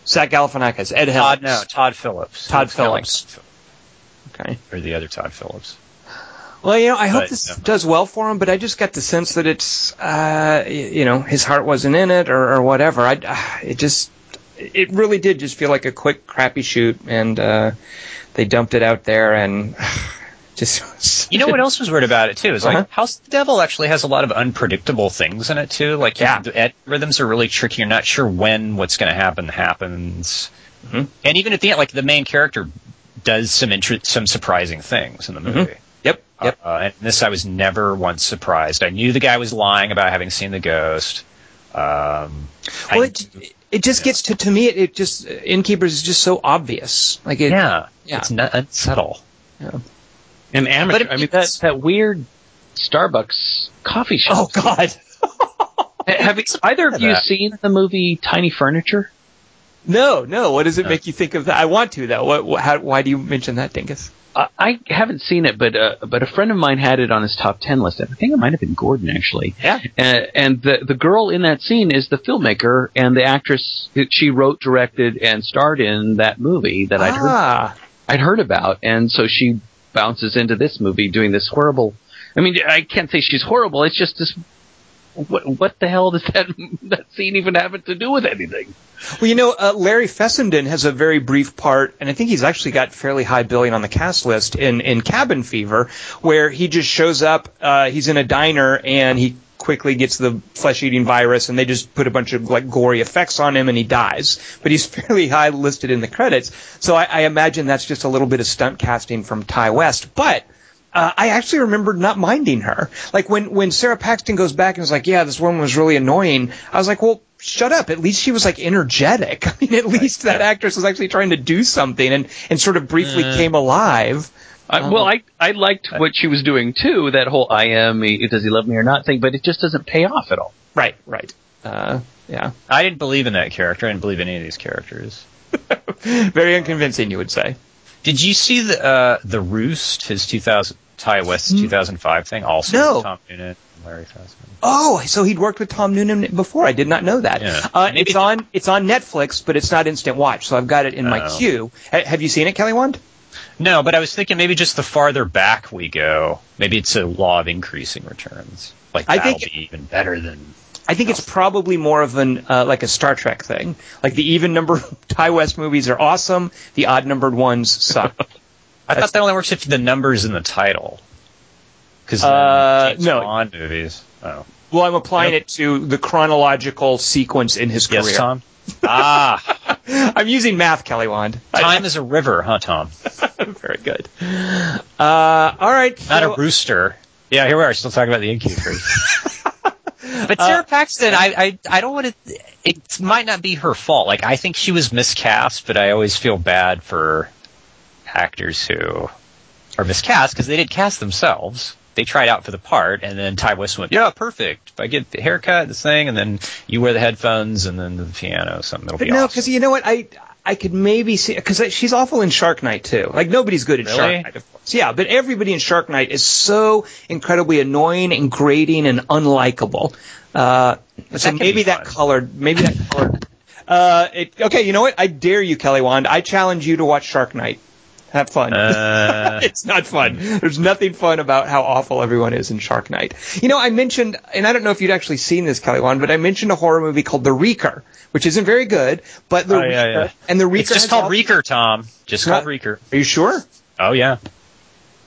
Zach Galifianakis, Ed Todd, Helms. no, Todd Phillips. Todd He looks kinda like Phillips. Todd Okay. Phillips. or the other Todd Phillips. Well, you know, I hope But, this yeah. does well for him, but I just got the sense that it's, uh, you know, his heart wasn't in it or, or whatever. I, uh, it just, it really did just feel like a quick, crappy shoot, and uh, they dumped it out there, and just. You know what else was weird about it too? Is like Uh-huh. House of the Devil actually has a lot of unpredictable things in it too. Like Yeah. the rhythms are really tricky. You're not sure when what's going to happen happens. Mhm. And even at the end, like the main character does some inter- some surprising things in the Mhm. movie. Yep. Yep. Uh, and this I was never once surprised. I knew the guy was lying about having seen the ghost. Um, I- Well, it, it just gets to to me. It, it just Innkeepers is just so obvious. Like it. yeah, yeah. it's not it's subtle. and amateur. It- I mean, that that weird Starbucks coffee shop. Oh God. Have you, either of you that. seen the movie Tiny Furniture? No, no. What does it make you think of that? I want to though. What? what how, why do you mention that, Dingus? I- I haven't seen it, but uh, but a friend of mine had it on his top ten list. I think it might have been Gordon actually. Yeah. And, and the the girl in that scene is the filmmaker and the actress that she wrote, directed, and starred in that movie that I'd heard ah, I'd heard about, and so she bounces into this movie doing this horrible. I mean, I can't say she's horrible. It's just this. What what the hell does that that scene even have to do with anything? Well, you know, uh, Larry Fessenden has a very brief part, and I think he's actually got fairly high billing on the cast list in, in Cabin Fever, where he just shows up. Uh, he's in a diner and he quickly gets the flesh-eating virus, and they just put a bunch of like gory effects on him, and he dies. But he's fairly high listed in the credits, so I, I imagine that's just a little bit of stunt casting from Ti West, but. Uh, I actually remembered not minding her. Like when when Sara Paxton goes back and is like, "Yeah, this woman was really annoying." I was like, "Well, shut up. At least she was like energetic. I mean, at least that actress was actually trying to do something and, and sort of briefly Uh. came alive. I, well, I I liked what she was doing too. That whole "I am," he- does he love me or not thing, but it just doesn't pay off at all. Right, right. Uh, yeah. I didn't believe in that character. I didn't believe in any of these characters. Very unconvincing, you would say. Did you see the uh, the Roost, his 2000 Ti West 2005 thing? Also, No. Tom Noonan, and Larry Fessenden. Oh, so he'd worked with Tom Noonan before. I did not know that. Yeah. Uh, it's on it's on Netflix, but it's not instant watch, so I've got it in my Oh. queue. Ha- have you seen it, Kelly Wand? No, but I was thinking maybe just the farther back we go, maybe it's a law of increasing returns. Like I that'll think- be even better than. I think it's probably more of an uh, like a Star Trek thing. Like the even number Ti West movies are awesome, the odd numbered ones suck. I thought that only works if the numbers in the title. Because Uh, no. Bond movies. Oh, well, I'm applying Yep. it to the chronological sequence in his career. yes, Tom. ah, I'm using math, Kelly Wand. time is a river, huh, Tom? Very good. Uh, all right. Not so- a rooster. Yeah, here we are, still talking about the innkeepers. But Uh, Sara Paxton, I, I, I don't want to. It might not be her fault. Like I think she was miscast, but I always feel bad for actors who are miscast because they didn't cast themselves. They tried out for the part, and then Ti West went, "Yeah, perfect. If I get the haircut, this thing, and then you wear the headphones, and then the piano, something. It'll But be no, awesome." because you know what? I I could maybe see because she's awful in Shark Night too. Like nobody's good in Really? Shark Night, of course. Yeah, but everybody in Shark Night is so incredibly annoying and grating and unlikable. Uh, so that maybe that colored, maybe that colored. Uh, it, okay, you know what? I dare you, Kelly Wand. I challenge you to watch Shark Night. Have fun. Uh, it's not fun. There's nothing fun about how awful everyone is in Shark Night. You know, I mentioned, and I don't know if you'd actually seen this, Kelly Wand, but I mentioned a horror movie called The Reeker, which isn't very good, but The Oh, yeah, Reeker, yeah. and The Reeker it's just called all- Reeker, Tom. Just called Reeker. Are you sure? Oh yeah,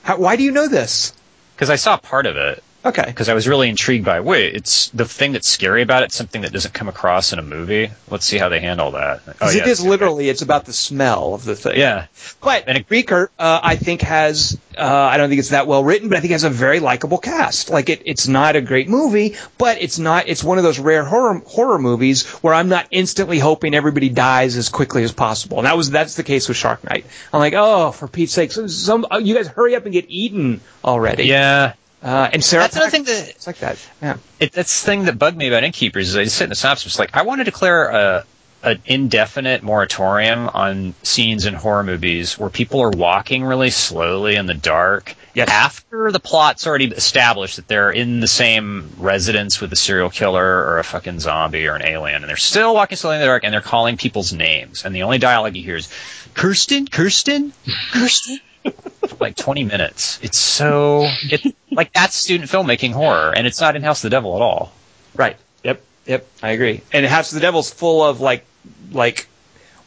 How, why do you know this? because I saw part of it. Okay. because I was really intrigued by wait, it's the thing that's scary about it, something that doesn't come across in a movie. Let's see how they handle that. Oh, yeah, it is literally, it's about the smell of the thing. Yeah, But And it- Reeker, uh, I think has, uh, I don't think it's that well written, but I think it has a very likable cast. Like it, it's not a great movie, but it's not, it's one of those rare horror, horror movies where I'm not instantly hoping everybody dies as quickly as possible. And that was, that's the case with Shark Night. I'm like, oh, for Pete's sake, some, some uh, you guys hurry up and get eaten already. yeah. Uh, and Sara, That's another thing that it's like that. Yeah. it, that's the thing that bugged me about Innkeepers is I just said in the synopsis like I want to declare a an indefinite moratorium on scenes in horror movies where people are walking really slowly in the dark Yes. after the plot's already established that they're in the same residence with a serial killer or a fucking zombie or an alien and they're still walking slowly in the dark and they're calling people's names and the only dialogue you hear is Kirsten, Kirsten, Kirsten. Like 20 minutes. It's so it's like that's student filmmaking horror and it's not in House of the Devil at all. Right. Yep. Yep. I agree. And House of the Devil's full of like like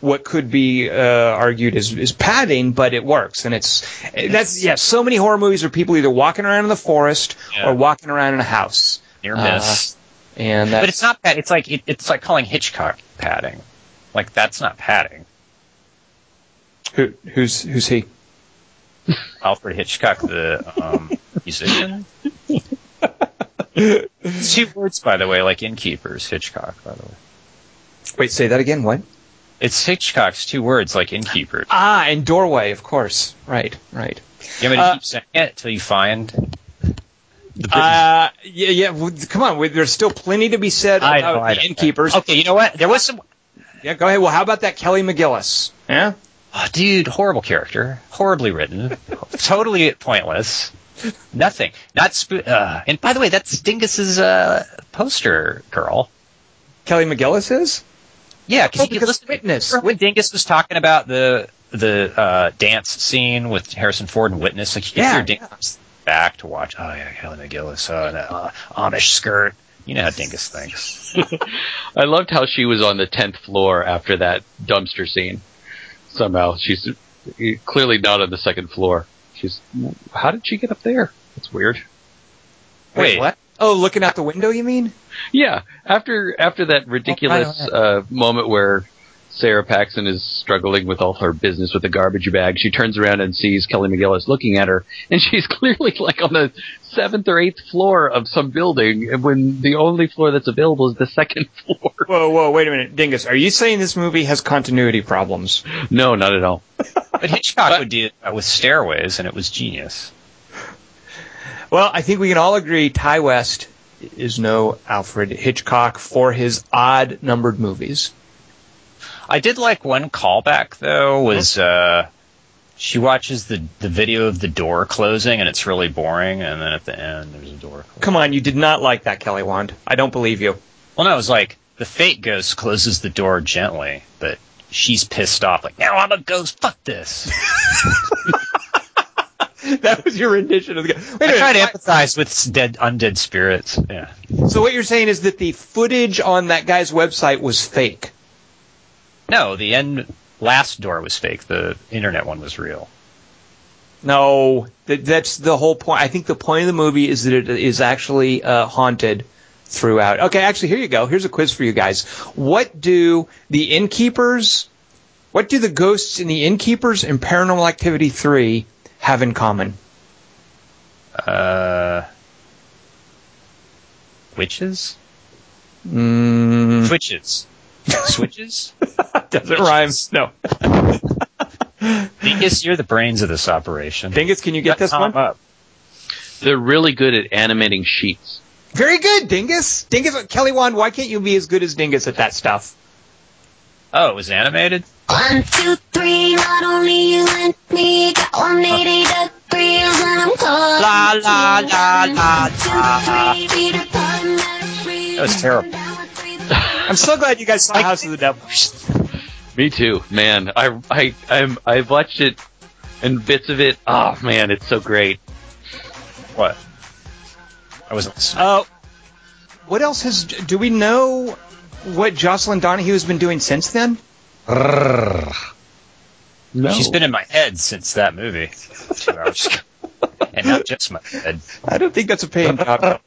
what could be uh, argued is, as padding, but it works. And it's that's yeah. So many horror movies are people either walking around in the forest Yeah. or walking around in a house. Near Uh, miss. And that's, but it's not that. it's like it, it's like calling Hitchcock padding. Like that's not padding. who, who's who's he? Alfred Hitchcock, the um, musician. It's two words, by the way, like innkeepers. Hitchcock, by the way. Wait, say that again. What? It's Hitchcock's two words, like innkeepers. Ah, and doorway, of course. Right. Right. You want me to Uh, keep saying it until you find Uh, yeah, yeah. well, Come on. we- There's still plenty to be said about know, the innkeepers. Okay, you know what? There was some. Yeah, go ahead. Well, how about that Kelly McGillis? Yeah. Oh, dude, horrible character, horribly written, totally pointless. Nothing. Not sp- uh, and by the way, that's Dingus's uh, poster girl. Kelly McGillis is? Yeah, because Oh, you because listen. Witness. When Dingus was talking about the the uh, dance scene with Harrison Ford and Witness? Like you could Yeah, hear Dingus back to watch. Oh yeah, Kelly McGillis. Oh, and that uh, Amish skirt. You know how Dingus thinks. I loved how she was on the tenth floor after that dumpster scene. Somehow she's clearly not on the second floor. She's how did she get up there? That's weird. Wait. what? Oh, looking out the window, you mean? Yeah, after after that ridiculous right, uh, moment where Sara Paxton is struggling with all her business with the garbage bag, she turns around and sees Kelly McGillis looking at her, and she's clearly like on the seventh or eighth floor of some building, and when the only floor that's available is the second floor. Whoa, whoa, wait a minute. Dingus, are you saying this movie has continuity problems? No, not at all. But Hitchcock would do that with stairways, and it was genius. Well, I think we can all agree Ti West is no Alfred Hitchcock for his odd numbered movies. I did like one callback though was uh she watches the the video of the door closing and it's really boring and then at the end there's a door closing. Come on, you did not like that, Kelly Wand. I don't believe you. Well no, it was like the fake ghost closes the door gently, but she's pissed off like now I'm a ghost, fuck this. that was your rendition of the guy. Wait I try to empathize with dead undead spirits. Yeah. So what you're saying is that the footage on that guy's website was fake. No, the end last door was fake. The internet one was real. No, that, that's the whole point. I think the point of the movie is that it is actually uh, haunted throughout. Okay, actually, here you go. Here's a quiz for you guys. What do the innkeepers, what do the ghosts in the innkeepers and Paranormal Activity 3 have in common? Uh witches? Mm, Twitches. Switches? doesn't rhyme. No. Dingus, you're the brains of this operation. Dingus, can you get this one? up. They're really good at animating sheets. Very good, Dingus. Dingus, Kelly Wand, why can't you be as good as Dingus at that stuff? Oh, it was animated? One, two, three, not only you and me, got 180 degrees and I'm caught. La, la, la, la, la. That That was terrible. I'm so glad you guys saw House of the Devil. Me too, man. I I I'm I've watched it and bits of it. Oh man, it's so great. What? I wasn't listening. Uh, what else has? Do we know what Jocelin Donahue has been doing since then? No. She's been in my head since that movie. Two hours ago. And not just my head. I don't think that's a paying job.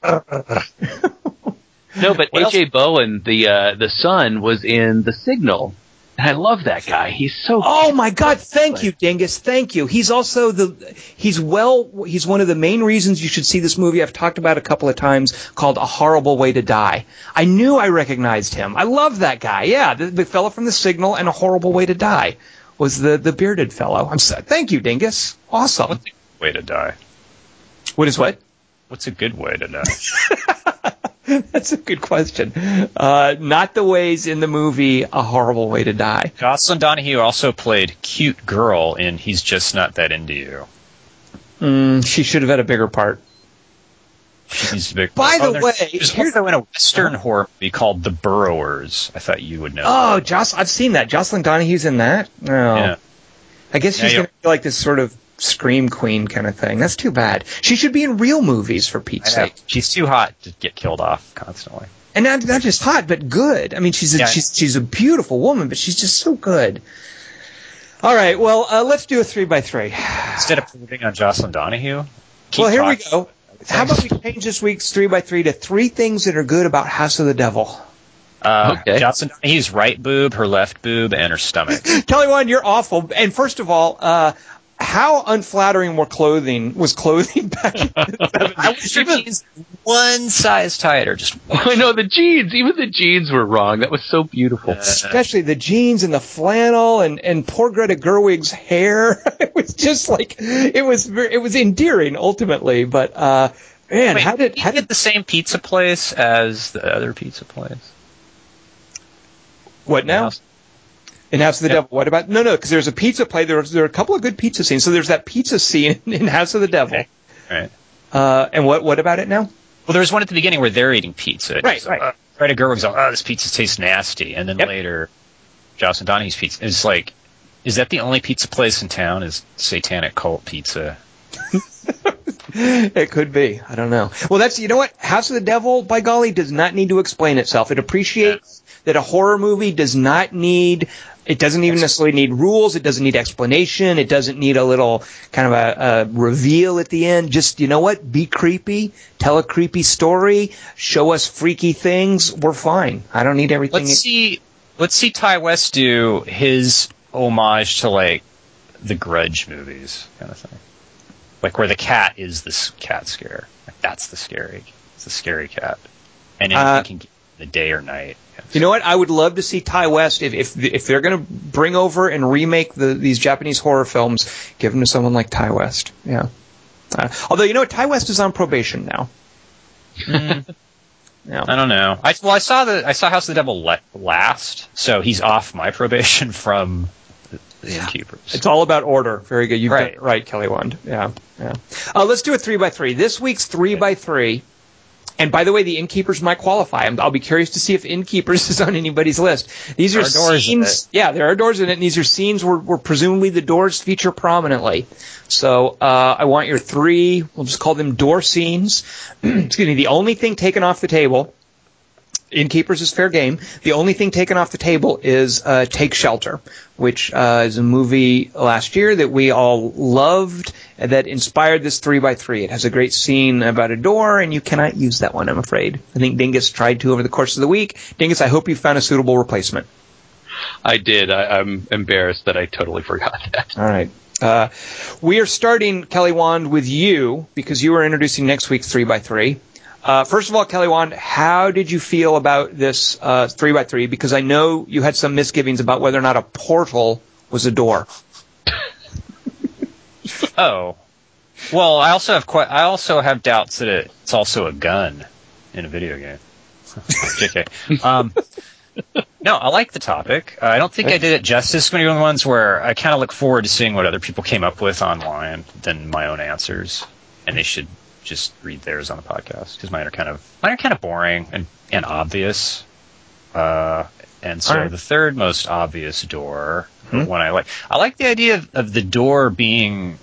No, but AJ Bowen, the uh, the son, was in The Signal, and I love that guy. He's so. Oh my God! Thank you, Dingus. Thank you. He's also the. He's well. He's one of the main reasons you should see this movie. I've talked about a couple of times called A Horrible Way to Die. I knew I recognized him. I love that guy. Yeah, the, the fellow from The Signal and A Horrible Way to Die was the the bearded fellow. I'm so, thank you, Dingus. Awesome. What's a good way to die? What is what? What's a good way to die? That's a good question. Uh, not the ways in the movie A Horrible Way to Die. Jocelin Donahue also played cute girl in He's Just Not That Into You. Mm, she should have had a bigger part. She's a big. By the way, here's- also in a Western horror movie called The Burrowers. I thought you would know. Oh, Joss, I've seen that. Jocelin Donahue's in that. No, yeah. I guess she's you- gonna be like this sort of scream queen kind of thing. That's too bad. She should be in real movies for Pete's sake. She's too hot to get killed off constantly. And not, not just hot, but good. I mean, she's a, Yeah. she's she's a beautiful woman, but she's just so good. All right, well, uh, let's do a three by three. Instead of putting on Jocelin Donahue. well, here we go. How about we change this week's three by three to three things that are good about House of the Devil? Uh, Okay. Jocelin Donahue's right boob, her left boob, and her stomach. Kelly Wand, you're awful. And first of all, uh, how unflattering were clothing was clothing back in the 70s? I wish her jeans one size tighter. Just I know the jeans. Even the jeans were wrong. That was so beautiful. especially the jeans and the flannel and, and poor Greta Gerwig's hair. it was just like it was very, it was endearing ultimately, but uh, man, Wait, how did he how did the same pizza place as the other pizza place? what now? In House of the Yep. Devil. What about no, no? Because there's a pizza play. There, there are a couple of good pizza scenes. So there's that pizza scene in House of the Devil. Okay. Right. Uh, and what what about it now? Well, there's one at the beginning where they're eating pizza. Right, It's, right. Uh, Greta Gerwig's like, oh, this pizza tastes nasty. And then Yep. later, Jocelin Donahue pizza is like, is that the only pizza place in town? Is Satanic Cult Pizza? It could be. I don't know. Well, that's you know what. House of the Devil, by golly, does not need to explain itself. It appreciates that a horror movie does not need. It doesn't even necessarily need rules. It doesn't need explanation. It doesn't need a little kind of a, a reveal at the end. Just you know what? Be creepy. Tell a creepy story. Show us freaky things. We're fine. I don't need everything. Let's see. Let's see Ti West do his homage to like the Grudge movies, kind of thing. Like where the cat is the cat scare. Like that's the scary. It's the scary cat, and anything Uh, can get in the day or night. You know what? I would love to see Ti West if if if they're going to bring over and remake the these Japanese horror films, give them to someone like Ti West. Yeah. Uh, although you know what, Ti West is on probation now. Yeah. I don't know. I well, I saw the I saw House of the Devil le- last, so he's off my probation from Innkeepers. It's all about order. Very good. You've Right. it right, Kelly Wand. Yeah, yeah. Uh, let's do a three by three. This week's three by three. And by the way, the innkeepers might qualify. I'm- I'll be curious to see if innkeepers is on anybody's list. These are are scenes. Yeah, there are doors in it, and these are scenes where, where presumably the doors feature prominently. So uh, I want your three. We'll just call them door scenes. Excuse me. The only thing taken off the table Innkeepers is fair game. The only thing taken off the table is uh, Take Shelter, which uh, is a movie last year that we all loved that inspired this 3x3. It has a great scene about a door, and you cannot use that one, I'm afraid. I think Dingus tried to over the course of the week. Dingus, I hope you found a suitable replacement. I did. I, I'm embarrassed that I totally forgot that. All right. Uh, we are starting, Kelly Wand, with you because you are introducing next week's 3x3. Uh, first of all, Kelly Wand, how did you feel about this uh, 3x3? Because I know you had some misgivings about whether or not a portal was a door. Oh, well, I also have quite. I also have doubts that it's also a gun in a video game. JK. Um, no, I like the topic. Uh, I don't think I did it justice. One of the ones where I kind of look forward to seeing what other people came up with online than my own answers, and they should just read theirs on the podcast because mine are kind of mine are kind of boring and and obvious. Uh, and so right. the third most obvious door, Hmm. one I like, I like the idea of, of the door being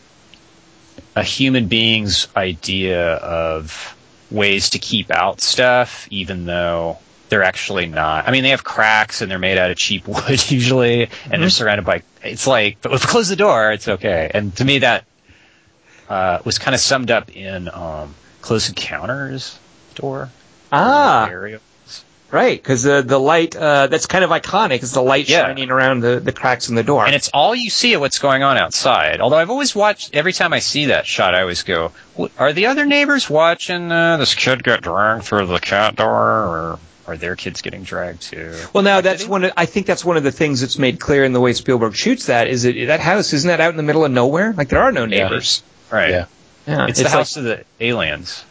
a human being's idea of ways to keep out stuff, even though they're actually not. I mean, they have cracks and they're made out of cheap wood usually, and Mm-hmm. they're surrounded by. It's like, but if we close the door, it's okay. And to me, that uh, was kind of summed up in um, Close Encounters door. Ah, Area. Right, because the the light uh, that's kind of iconic is the light Yeah. shining around the, the cracks in the door. And it's all you see of what's going on outside. Although I've always watched, every time I see that shot, I always go, are the other neighbors watching uh, this kid get dragged through the cat door, or are their kids getting dragged too? Well, now Like, that's one. Of, I think that's one of the things that's made clear in the way Spielberg shoots that is that that house isn't that out in the middle of nowhere? Like there are no Yeah. neighbors. Right. Yeah. Yeah, It's, the house of the aliens.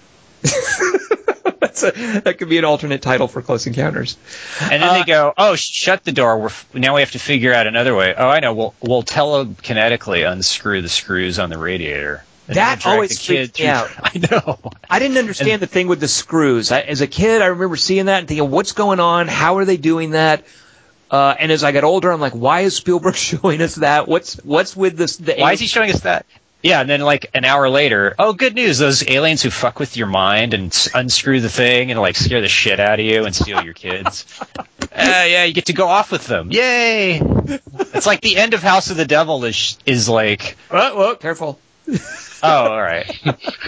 That's a, that could be an alternate title for Close Encounters. And then Uh, they go, oh, sh- shut the door. We're f- now we have to figure out another way. Oh, I know. We'll, we'll telekinetically unscrew the screws on the radiator. And That always freaked me through- out. I know. I didn't understand the thing with the screws. I, as a kid, I remember seeing that and thinking, "What's going on? How are they doing that?" Uh, and as I got older, I'm like, "Why is Spielberg showing us that? What's what's with this?" The Why is he showing us that? Yeah, and then like an hour later, oh, good news! Those aliens who fuck with your mind and unscrew the thing and like scare the shit out of you and steal your kids. uh, yeah, you get to go off with them. Yay! It's like the end of House of the Devil is is like, Oh, whoa, careful. oh, all right.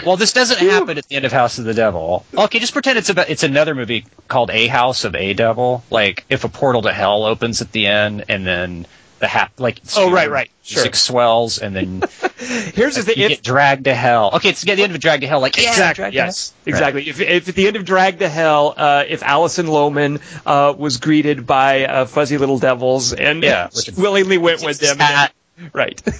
Well, this doesn't happen at the end of House of the Devil. Okay, just pretend it's about it's another movie called A House of A Devil. Like if a portal to hell opens at the end and then the hap like Oh, right, right. Sure. music swells and then Here's the thing. you If, get dragged to hell. Okay, it's at the end of Drag to Hell. Like yeah, exactly. Yes. Hell. Exactly. If, if at the end of Drag to Hell, uh, if Alison Lohman uh, was greeted by uh, fuzzy little devils and Yeah, she willingly went with His them, hat. right?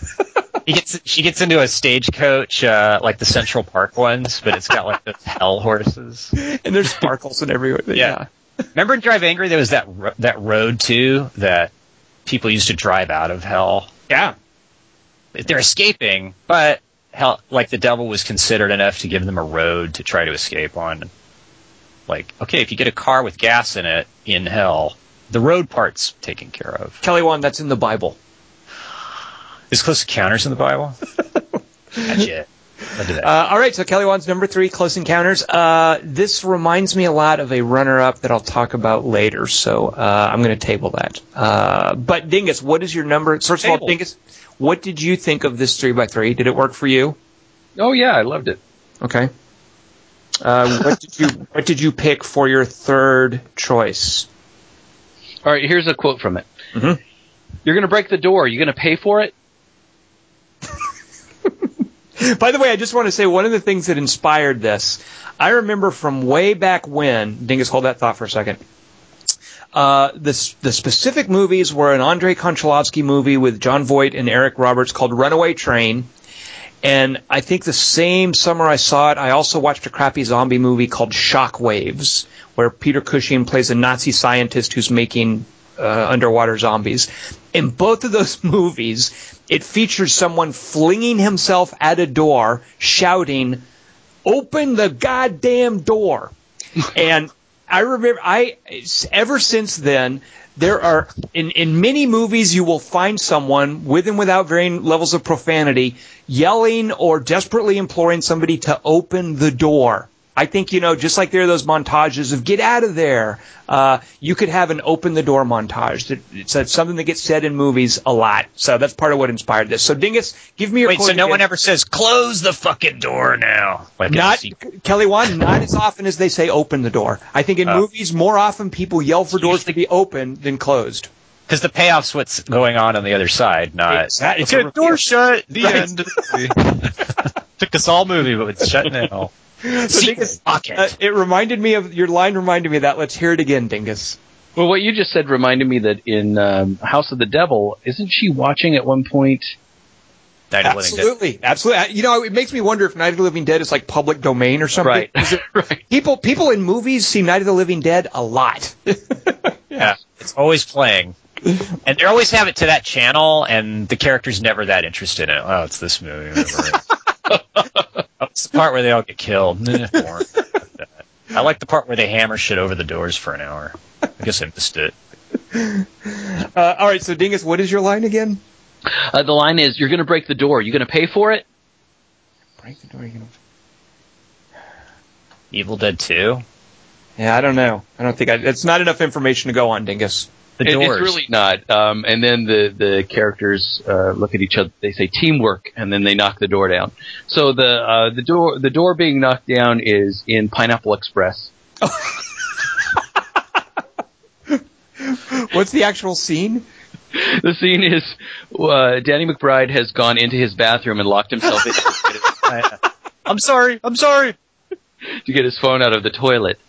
He gets she gets into a stagecoach, uh, like the Central Park ones, but it's got like the hell horses. and there's sparkles and everywhere. Yeah. Remember in Drive Angry, there was that ro- that road too that people used to drive out of hell. Yeah. They're escaping, but hell, like the devil was considered enough to give them a road to try to escape on. Like, okay, if you get a car with gas in it in hell, the road part's taken care of. Kelly Wand, that's in the Bible. Is Close Encounters in the Bible? Gotcha. I'll do that. Uh, all right, so Kelly Wand's number three, Close Encounters. Uh, this reminds me a lot of a runner-up that I'll talk about later, so uh, I'm going to table that. Uh, but Dingus, what is your number? First of all, Table. Dingus, what did you think of this three by three? Did it work for you? Oh yeah, I loved it. Okay. Uh, what did you What did you pick for your third choice? All right, here's a quote from it. Mhm. You're going to break the door. You're going to pay for it? By the way, I just want to say one of the things that inspired this, I remember from way back when, Dingus, hold that thought for a second. Uh, the, the specific movies were an Andrei Konchalovsky movie with Jon Voight and Eric Roberts called Runaway Train. And I think the same summer I saw it, I also watched a crappy zombie movie called Shockwaves, where Peter Cushing plays a Nazi scientist who's making uh, underwater zombies. In both of those movies, it features someone flinging himself at a door, shouting, "Open the goddamn door!" and I remember I ever since then there are in in many movies you will find someone with and without varying levels of profanity yelling or desperately imploring somebody to open the door. I think you know just like there are those montages of get out of there. Uh, you could have an open the door montage. That- It's uh, something that gets said in movies a lot. So that's part of what inspired this. So Dingus, give me your Wait, quote so no one ever says, close the fucking door now? Like Not the. Kelly Wand, not as often as they say open the door. I think in Oh. movies, more often people yell for doors to be open than closed. Because the payoff's what's going on on the other side, not Exactly. it's a door shut. The Right. end. Took us all movie, but it's shut now. So Dingus, Pocket. uh, it reminded me of your line. Reminded me of that. Let's hear it again, Dingus. Well, what you just said reminded me that in um, House of the Devil, isn't she watching at one point? Night of the Living Dead. Absolutely, absolutely. You know, it makes me wonder if Night of the Living Dead is like public domain or something. Right. It- right. people, people in movies see Night of the Living Dead a lot. Yeah, it's always playing. And they always have it to that channel, and the character's never that interested in it. Oh, it's this movie. whatever. oh, it's the part where they all get killed. I like the part where they hammer shit over the doors for an hour. I guess I missed it. Uh, all right, so Dingus, what is your line again? Uh, the line is, "You're going to break the door. You going to pay for it?" Break the door. You know. Evil Dead 2? Yeah, I don't know. I don't think I, it's not enough information to go on, Dingus. The It- doors. It's really not. Um, and then the the characters uh, look at each other. They say teamwork, and then they knock the door down. So the uh, the door the door being knocked down is in Pineapple Express. What's the actual scene? The scene is uh, Danny McBride has gone into his bathroom and locked himself in to get his, I'm sorry. I'm sorry. to get his phone out of the toilet,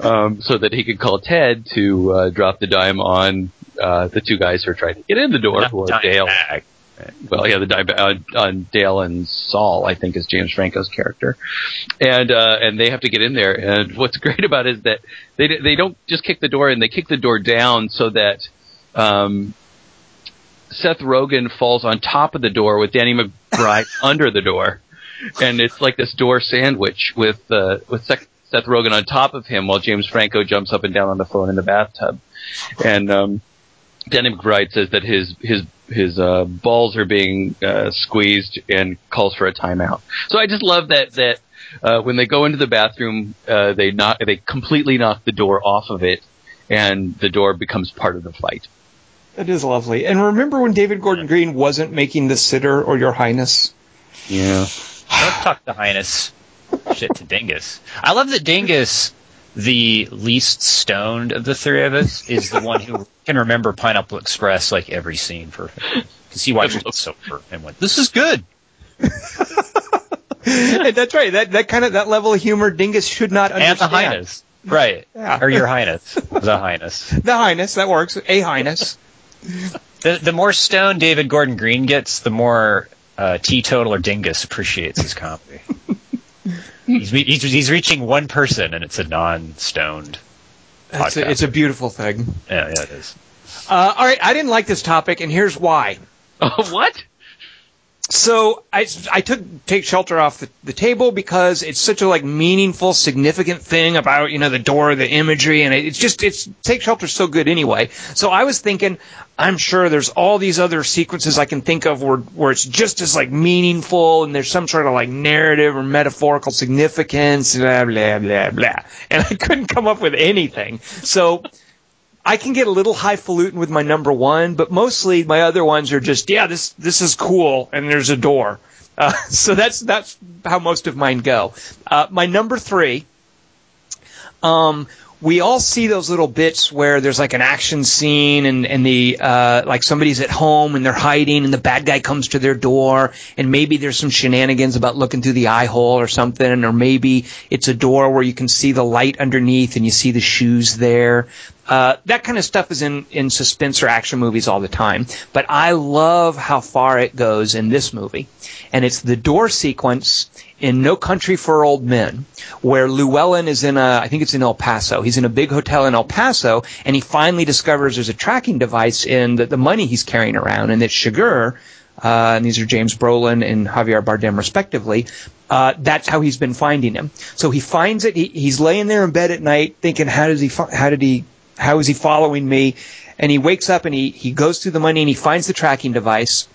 um, so that he could call Ted to uh, drop the dime on uh, the two guys who are trying to get in the door, who are Dale. bag. well, yeah, the dime on, on Dale and Saul, I think, is James Franco's character, and uh, and they have to get in there. And what's great about it is that they they don't just kick the door in; they kick the door down so that um, Seth Rogen falls on top of the door with Danny McBride under the door, and it's like this door sandwich with uh, with Seth, Seth Rogen on top of him while James Franco jumps up and down on the phone in the bathtub, and um, Danny McBride says that his his his uh, balls are being uh, squeezed and calls for a timeout. So I just love that that uh, when they go into the bathroom, uh, they knock they completely knock the door off of it, and the door becomes part of the fight. That is lovely. And remember when David Gordon Green wasn't making the sitter or your highness? Yeah. Don't talk to Highness. Shit to Dingus. I love that Dingus, the least stoned of the three of us, is the one who can remember Pineapple Express like every scene perfectly. Because he watched it sober and went, "This is good." And That's right. That that kind of that level of humor, Dingus should not And understand. the Highness, right? Yeah. Or your Highness, the Highness. The highness that works. A highness. The the more stoned David Gordon Green gets, the more uh, teetotaler Dingus appreciates his comedy. He's, re- he's he's reaching one person, and it's a non-stoned. It's a, it's a beautiful thing. Yeah, yeah, it is. Uh, all right, I didn't like this topic, and here's why. Oh, what? So I, I took take shelter off the, the table because it's such a like meaningful, significant thing about you know the door, the imagery, and it's just it's take shelter's so good anyway. So I was thinking, I'm sure there's all these other sequences I can think of where where it's just as like meaningful and there's some sort of like narrative or metaphorical significance, blah blah blah blah, and I couldn't come up with anything. So I can get a little highfalutin with my number one, but mostly my other ones are just, yeah, this this is cool, and there's a door. Uh, so that's that's how most of mine go. Uh, my number three, um, we all see those little bits where there's like an action scene and, and the uh, like somebody's at home and they're hiding and the bad guy comes to their door and maybe there's some shenanigans about looking through the eye hole or something or maybe it's a door where you can see the light underneath and you see the shoes there. Uh, that kind of stuff is in, in suspense or action movies all the time. But I love how far it goes in this movie. And it's the door sequence in No Country for Old Men, where Llewellyn is in a, I think it's in El Paso. He's in a big hotel in El Paso, and he finally discovers there's a tracking device in the, the money he's carrying around, and it's Chigurh, uh, and these are James Brolin and Javier Bardem respectively. Uh, that's how he's been finding him. So he finds it. He, he's laying there in bed at night, thinking, "How does he? How did he? How is he following me?" And he wakes up and he he goes through the money and he finds the tracking device,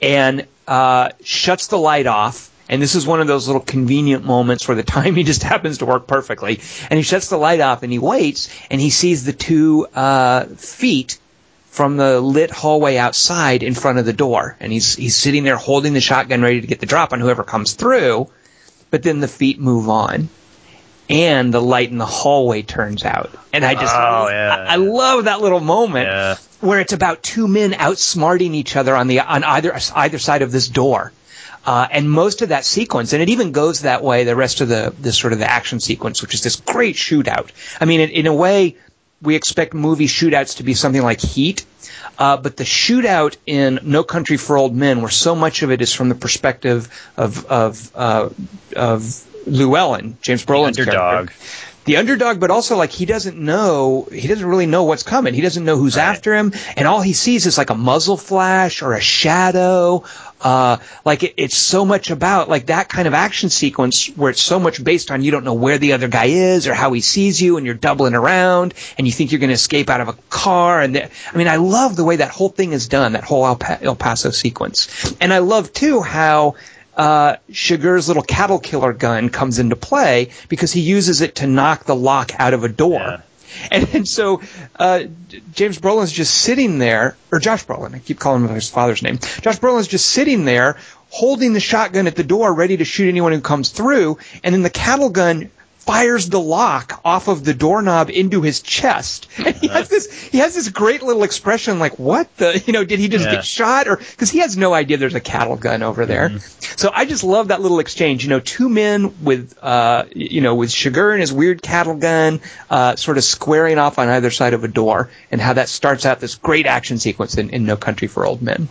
and uh, shuts the light off. And this is one of those little convenient moments where the timing just happens to work perfectly. And he shuts the light off and he waits and he sees the two uh, feet from the lit hallway outside in front of the door. And he's he's sitting there holding the shotgun ready to get the drop on whoever comes through. But then the feet move on. And the light in the hallway turns out. And I just Oh, yeah. I, I love that little moment Yeah. where it's about two men outsmarting each other on the on either either side of this door. Uh, and most of that sequence, and it even goes that way the rest of the this sort of the action sequence, which is this great shootout. I mean, in, in a way, we expect movie shootouts to be something like Heat, uh, but the shootout in No Country for Old Men, where so much of it is from the perspective of of uh, of Llewellyn, James Brolin's underdog. character the underdog, but also like he doesn't know, he doesn't really know what's coming. He doesn't know who's Right. after him, and all he sees is like a muzzle flash or a shadow. Uh, like it, it's so much about like that kind of action sequence where it's so much based on you don't know where the other guy is or how he sees you, and you're doubling around, and you think you're going to escape out of a car. And the, I mean, I love the way that whole thing is done, that whole El, Pa- El Paso sequence, and I love too how uh, Chigurh's little cattle killer gun comes into play because he uses it to knock the lock out of a door. Yeah. And, and so uh, James Brolin's just sitting there, or Josh Brolin, I keep calling him his father's name. Josh Brolin's just sitting there holding the shotgun at the door, ready to shoot anyone who comes through, and then the cattle gun fires the lock off of the doorknob into his chest. And he has this he has this great little expression like what the you know did he just Yeah. get shot or because he has no idea there's a cattle gun over there. So I just love that little exchange. You know, two men with uh you know with Chigurh and his weird cattle gun uh sort of squaring off on either side of a door and how that starts out this great action sequence in, in No Country for Old Men.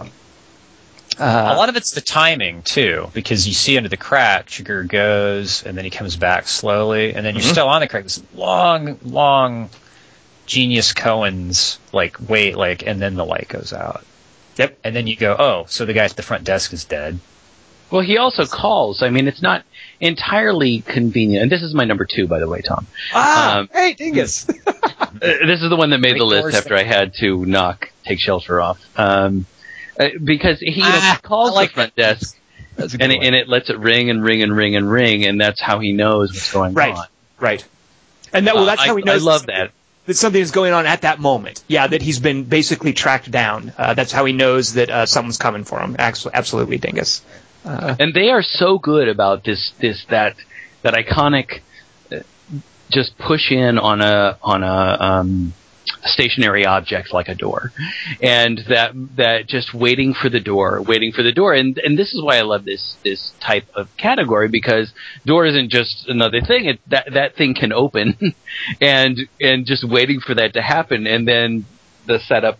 A lot of it's the timing too, because you see under the crack, Chigurh goes, and then he comes back slowly, and then you're still on the crack. This long, long, genius Cohen's like wait, like, and then the light goes out. Yep. And then you go, oh, so the guy at the front desk is dead. Well, he also calls. I mean, it's not entirely convenient. And this is my number two, by the way, Tom. Ah, Um, hey, Dingus. Uh, this is the one that made Great the list after I had to knock take shelter off. Um, uh, because he Ah, calls I like the front desk and it, and it lets it ring and ring and ring and ring, and that's how he knows what's going Right. on. right. right. And that well, Uh, that's how I, he knows. I love something- that. that something is going on at that moment. Yeah, that he's been basically tracked down. Uh, that's how he knows that uh, someone's coming for him. Absolutely, Dingus. Uh, and they are so good about this this that that iconic uh, just push in on a on a um stationary object like a door. And that that just waiting for the door waiting for the door. And and this is why I love this this type of category because door isn't just another thing. It, that that thing can open and and just waiting for that to happen. And then the setup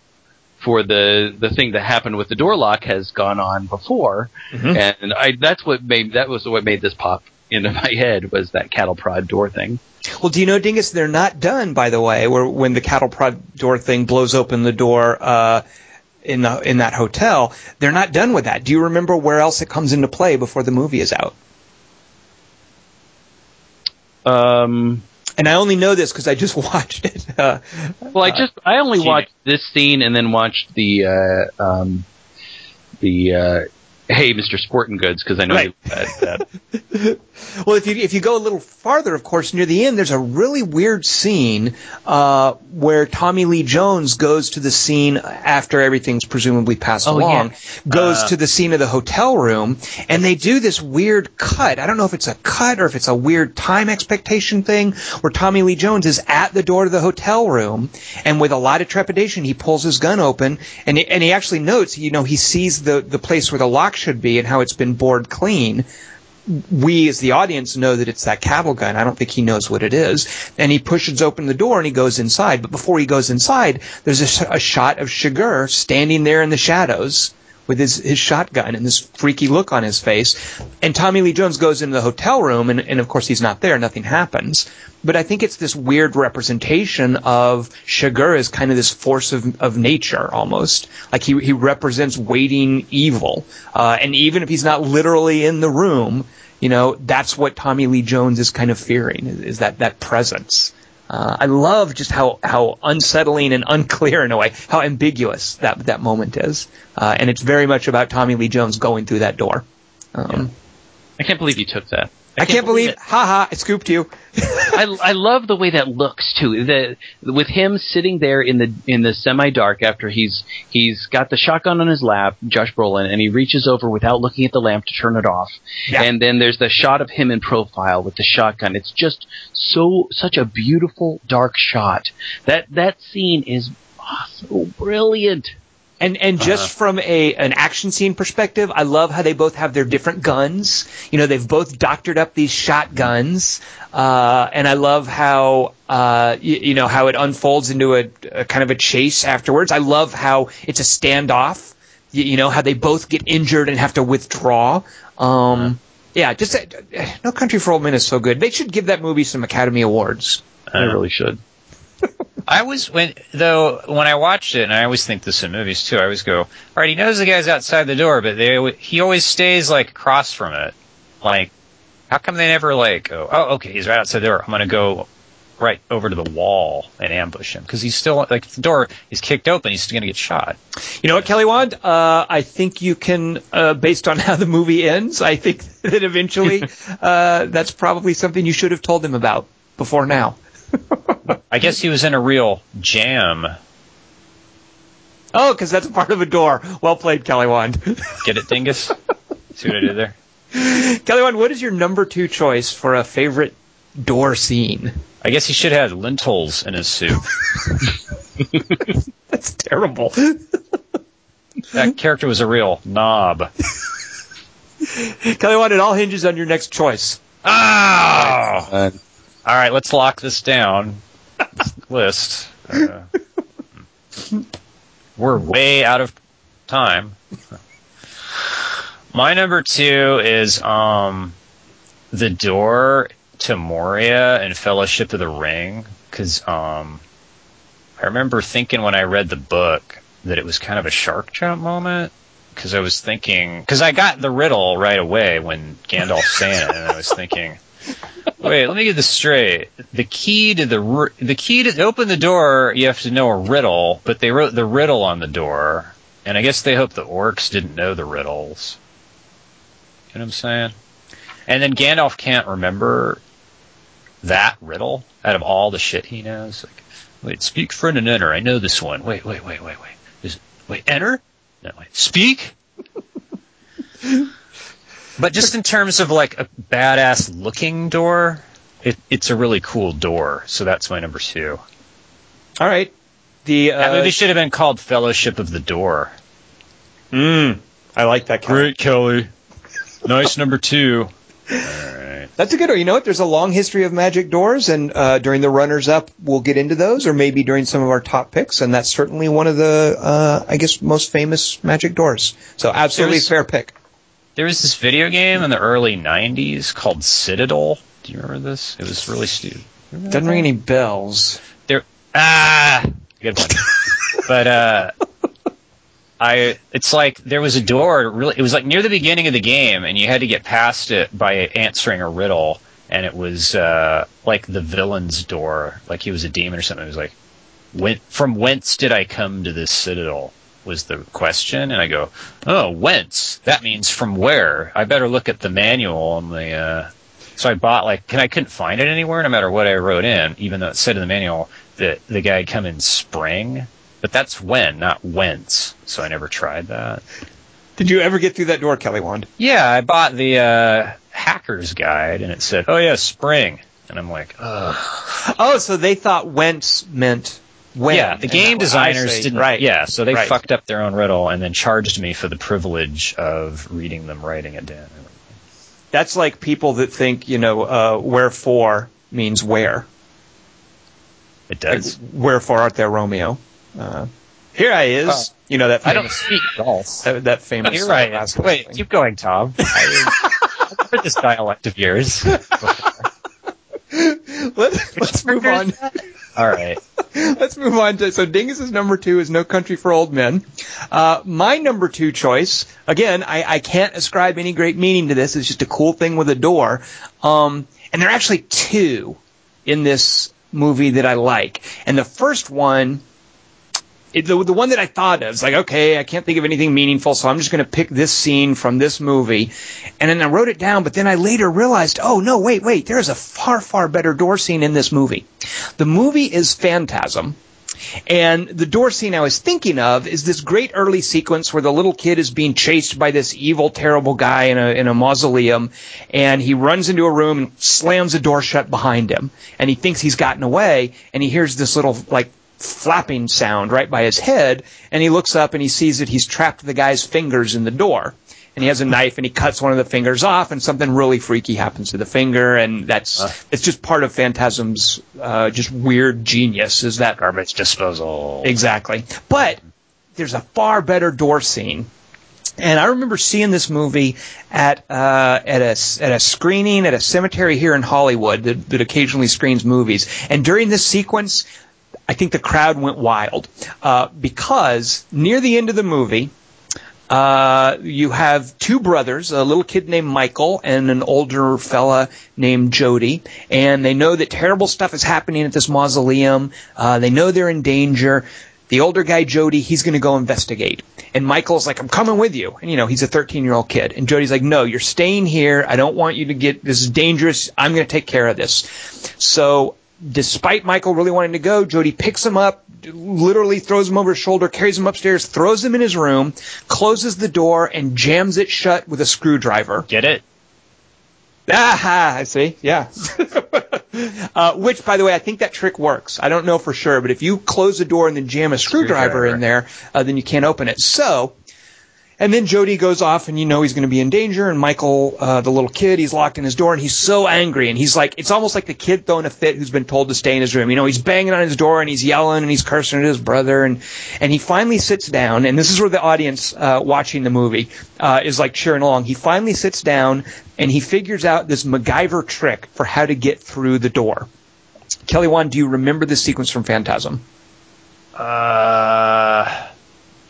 for the the thing that happened with the door lock has gone on before. Mhm. and I that's what made that was what made this pop into my head was that cattle prod door thing. Well, do you know, Dingus, they're not done, by the way, where when the cattle prod door thing blows open the door uh, in the in that hotel, they're not done with that. Do you remember where else it comes into play before the movie is out? Um, And I only know this because I just watched it. Uh, well, I just I only watched this scene and then watched the uh, um, the uh, Hey, Mr. Sporting Goods because I know Right. you had that. Well, if you if you go a little farther, of course, near the end, there's a really weird scene uh, where Tommy Lee Jones goes to the scene after everything's presumably passed Oh, along, yeah. goes Uh. to the scene of the hotel room, and they do this weird cut. I don't know if it's a cut or if it's a weird time expectation thing, where Tommy Lee Jones is at the door to the hotel room, and with a lot of trepidation, he pulls his gun open, and he, and he actually notes, you know, he sees the the place where the lock should be and how it's been bored clean we as the audience know that it's that cattle gun. I don't think he knows what it is. And he pushes open the door and he goes inside. But before he goes inside, there's a, sh- a shot of Chigurh standing there in the shadows with his, his shotgun and this freaky look on his face. And Tommy Lee Jones goes into the hotel room and, and of course he's not there. Nothing happens. But I think it's this weird representation of Chigurh as kind of this force of, of nature almost. Like he, he represents waiting evil. Uh, and even if he's not literally in the room, you know, that's what Tommy Lee Jones is kind of fearing, is that, that presence. Uh, I love just how, how unsettling and unclear in a way, how ambiguous that, that moment is. Uh, and it's very much about Tommy Lee Jones going through that door. Um, I can't believe you took that. I can't believe, it. haha, I scooped you. I, I love the way that looks too. The with him sitting there in the in the semi dark after he's he's got the shotgun on his lap, Josh Brolin, and he reaches over without looking at the lamp to turn it off. Yeah. And then there's the shot of him in profile with the shotgun. It's just so such a beautiful dark shot. That that scene is oh, so brilliant. And and just from a an action scene perspective, I love how they both have their different guns. You know, they've both doctored up these shotguns, uh, and I love how uh, you, you know how it unfolds into a, a kind of a chase afterwards. I love how it's a standoff. You, you know how they both get injured and have to withdraw. Um, yeah, just uh, No Country for Old Men is so good. They should give that movie some Academy Awards. I really should. I was when though when I watched it, and I always think this in movies too. I always go, all right, he knows the guy's outside the door, but they he always stays like across from it. Like, how come they never like go, oh, okay, he's right outside the door. I'm gonna go right over to the wall and ambush him because he's still like if the door is kicked open, he's gonna get shot. You know what, Kelly Wand? Uh, I think you can, uh, based on how the movie ends, I think that eventually uh, that's probably something you should have told him about before now. I guess he was in a real jam. Oh, because that's part of a door. Well played, Kelly Wand. Get it, Dingus? See what I did there? Kelly Wand, what is your number two choice for a favorite door scene? I guess he should have lentils in his soup. That's terrible. that character was a real knob. Kelly Wand, it all hinges on your next choice. Oh! Uh, All right, let's lock this down. This list. Uh, we're way out of time. My number two is um, the door to Moria and Fellowship of the Ring, because um, I remember thinking when I read the book that it was kind of a shark jump moment. Because I was thinking, because I got the riddle right away when Gandalf saying it, and I was thinking, Wait, let me get this straight. The key to the the key to open the door, you have to know a riddle, but they wrote the riddle on the door, and I guess they hope the orcs didn't know the riddles. You know what I'm saying? And then Gandalf can't remember that riddle out of all the shit he knows. Like, wait, speak, friend, and enter. I know this one. Wait, wait, wait, wait, wait. Is wait, enter? No, wait, speak. But just in terms of like a badass looking door, it, it's a really cool door. So that's my number two. All right. The That uh, movie should have been called Fellowship of the Door. mm, I like that. Kelly. Great, Kelly. Nice number two. All right. That's a good one. You know what? There's a long history of magic doors, and uh, during the runners up, we'll get into those, or maybe during some of our top picks, and that's certainly one of the, uh, I guess, most famous magic doors. So absolutely There's- fair pick. There was this video game in the early '90s called Citadel. Do you remember this? It was really stupid. Doesn't ring any bells. There, ah, good one. but uh, I, it's like there was a door. Really, it was like near the beginning of the game, and you had to get past it by answering a riddle. And it was uh, like the villain's door, like he was a demon or something. It was like, when, from whence did I come to this citadel? Was the question, and I go, oh, whence? That means from where? I better look at the manual on the. Uh, so I bought like, and I couldn't find it anywhere, no matter what I wrote in, even though it said in the manual that the guy had come in spring. But that's when, not whence. So I never tried that. Did you ever get through that door, Kelly Wand? Yeah, I bought the uh, hacker's guide, and it said, "Oh yeah, spring," and I'm like, Ugh. Oh, so they thought whence meant when. yeah. The game I designers see. didn't. Right. Yeah, so they Right. fucked up their own riddle and then charged me for the privilege of reading them, writing it down. That's like people that think, you know, uh, wherefore means where. It Like, does. wherefore art thou Romeo? Uh, here I is. Oh. you know that I don't speak golf. that, that famous. You're uh, right. basketball Wait, thing. keep going, Tom. I, I've heard this dialect of yours. Let, let's move on. All right. Let's move on to so Dingus's number two is No Country for Old Men. Uh, my number two choice, again, I, I can't ascribe any great meaning to this. It's just a cool thing with a door. Um, and there are actually two in this movie that I like. And the first one, it, the, the one that I thought of is like, okay, I can't think of anything meaningful, so I'm just going to pick this scene from this movie. And then I wrote it down, but then I later realized, oh no, wait, wait, there is a far, far better door scene in this movie. The movie is Phantasm. And the door scene I was thinking of is this great early sequence where the little kid is being chased by this evil, terrible guy in a, in a mausoleum, and he runs into a room and slams the door shut behind him. And he thinks he's gotten away, and he hears this little, like, flapping sound right by his head, and he looks up and he sees that he's trapped the guy's fingers in the door. And he has a knife and he cuts one of the fingers off, and something really freaky happens to the finger, and that's it's just part of Phantasm's uh, just weird genius. Is that Garbage disposal. Exactly. But there's a far better door scene. And I remember seeing this movie at uh, at a at a screening at a cemetery here in Hollywood that, that occasionally screens movies. And during this sequence, I think the crowd went wild uh, because near the end of the movie, uh, you have two brothers, a little kid named Michael and an older fella named Jody, and they know that terrible stuff is happening at this mausoleum. Uh, they know they're in danger. The older guy, Jody, he's going to go investigate. And Michael's like, I'm coming with you. And, you know, he's a 13 year old kid. And Jody's like, no, you're staying here. I don't want you to get, this is dangerous. I'm going to take care of this. So, despite Michael really wanting to go, Jody picks him up, literally throws him over his shoulder, carries him upstairs, throws him in his room, closes the door, and jams it shut with a screwdriver. Get it? Aha, I see. Yeah. uh, which, by the way, I think that trick works. I don't know for sure, but if you close the door and then jam a screwdriver, Screwdriver. in there, uh, then you can't open it. So, and then Jody goes off, and you know he's going to be in danger. And Michael, uh, the little kid, he's locked in his door, and he's so angry. And he's like, it's almost like the kid throwing a fit who's been told to stay in his room. You know, he's banging on his door, and he's yelling, and he's cursing at his brother. And and he finally sits down, and this is where the audience uh, watching the movie uh, is like cheering along. He finally sits down, and he figures out this MacGyver trick for how to get through the door. Kelly Wand, do you remember this sequence from Phantasm? Uh,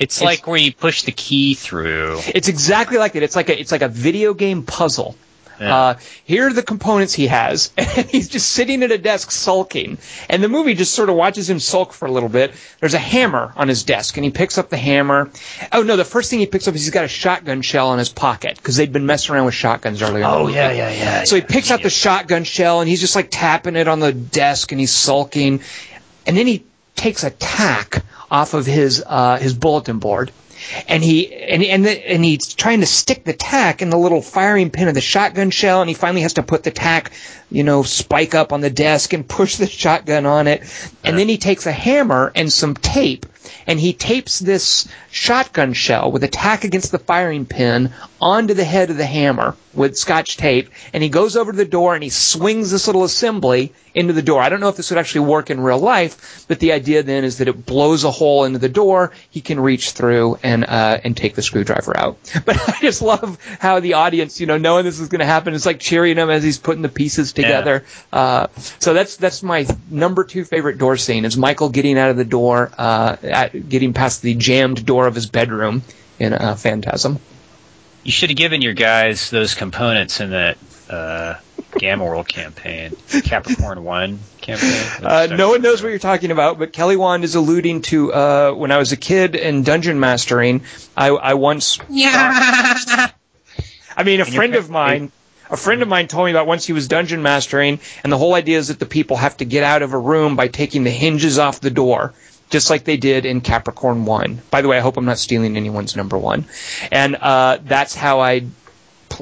it's, like where you push the key through. It's exactly like that. It's like a it's like a video game puzzle. Yeah. Uh, here are the components he has, and he's just sitting at a desk sulking. And the movie just sort of watches him sulk for a little bit. There's a hammer on his desk, and he picks up the hammer. Oh no, the first thing he picks up is he's got a shotgun shell in his pocket because they'd been messing around with shotguns earlier. Oh, yeah, yeah, yeah, So he yeah, picks up the shotgun shell, and he's just like tapping it on the desk, and he's sulking. And then he takes a tack off of his uh, his bulletin board, and he and and the, and he's trying to stick the tack in the little firing pin of the shotgun shell, and he finally has to put the tack, you know, spike up on the desk and push the shotgun on it, and then he takes a hammer and some tape, and he tapes this shotgun shell with a tack against the firing pin onto the head of the hammer with scotch tape, and he goes over to the door and he swings this little assembly into the door. I don't know if this would actually work in real life, but the idea then is that it blows a hole into the door. He can reach through and uh, and take the screwdriver out. But I just love how the audience, you know, knowing this is going to happen, it's like cheering him as he's putting the pieces together. Uh, so that's that's my number two favorite door scene is Michael getting out of the door, uh, at, getting past the jammed door of his bedroom in uh, Phantasm. You should have given your guys those components in that uh, Gamma World campaign, Capricorn One campaign. Uh, no one knows what you're talking about, but Kelly Wand is alluding to uh, when I was a kid and dungeon mastering. I, I once. Yeah. I mean, a your friend of mine. A friend of mine told me about once he was dungeon mastering, and the whole idea is that the people have to get out of a room by taking the hinges off the door, just like they did in Capricorn One. By the way, I hope I'm not stealing anyone's number one. And uh, that's how I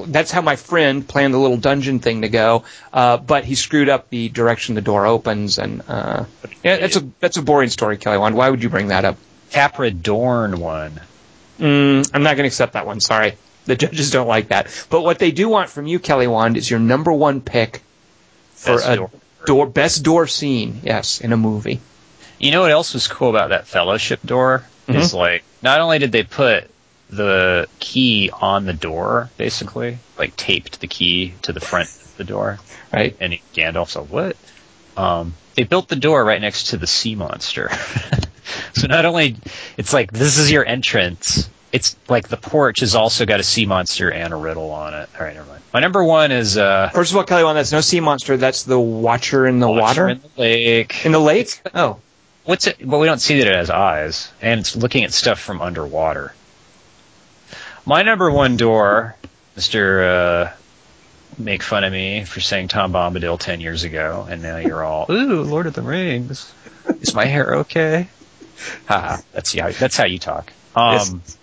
pl- that's how my friend planned the little dungeon thing to go. Uh, but he screwed up the direction the door opens, and uh, yeah, that's a that's a boring story, Kelly Wand. Why would you bring that up? Capra Dorn one. Mm, I'm not going to accept that one. Sorry, the judges don't like that. But what they do want from you, Kelly Wand, is your number one pick for Best a door. door best door scene. Yes, in a movie. You know what else was cool about that fellowship door? Mm-hmm. Is like not only did they put the key on the door, basically, like taped the key to the front of the door, Right. and Gandalf's like, "What?" Um, they built the door right next to the sea monster. so not only it's like this is your entrance, it's like the porch has also got a sea monster and a riddle on it. All right, never mind. My number one is uh, First of all, Kelly Wand, that's no sea monster. That's the Watcher in the Watcher water in the lake. in the lake. Oh, What's it? Well, we don't see that it has eyes, and it's looking at stuff from underwater. My number one door, Mister, uh, make fun of me for saying Tom Bombadil ten years ago, and now you're all, ooh, Lord of the Rings. Is my hair okay? Haha, that's how that's how you talk. Um, Yes.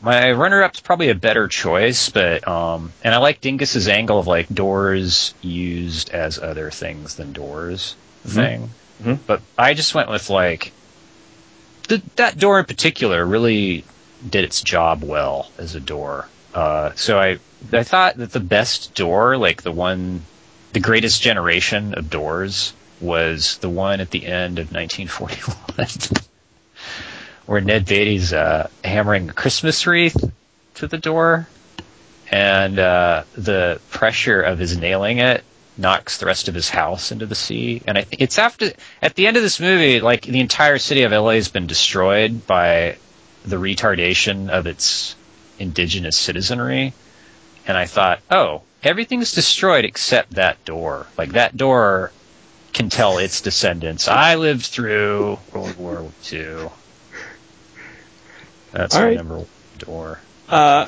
my runner-up's probably a better choice, but um, and I like Dingus's angle of like doors used as other things than doors thing. Mhm. But I just went with like th- that door in particular really did its job well as a door. Uh, so I I thought that the best door, like the one, the greatest generation of doors, was the one at the end of 1941, where Ned Beatty's uh, hammering a Christmas wreath to the door, and uh, the pressure of his nailing it knocks the rest of his house into the sea. And I think it's after at the end of this movie, like the entire city of LA has been destroyed by the retardation of its indigenous citizenry. And I thought, oh, everything's destroyed except that door. Like that door can tell its descendants, I lived through World War II. That's All my right. number one door. uh,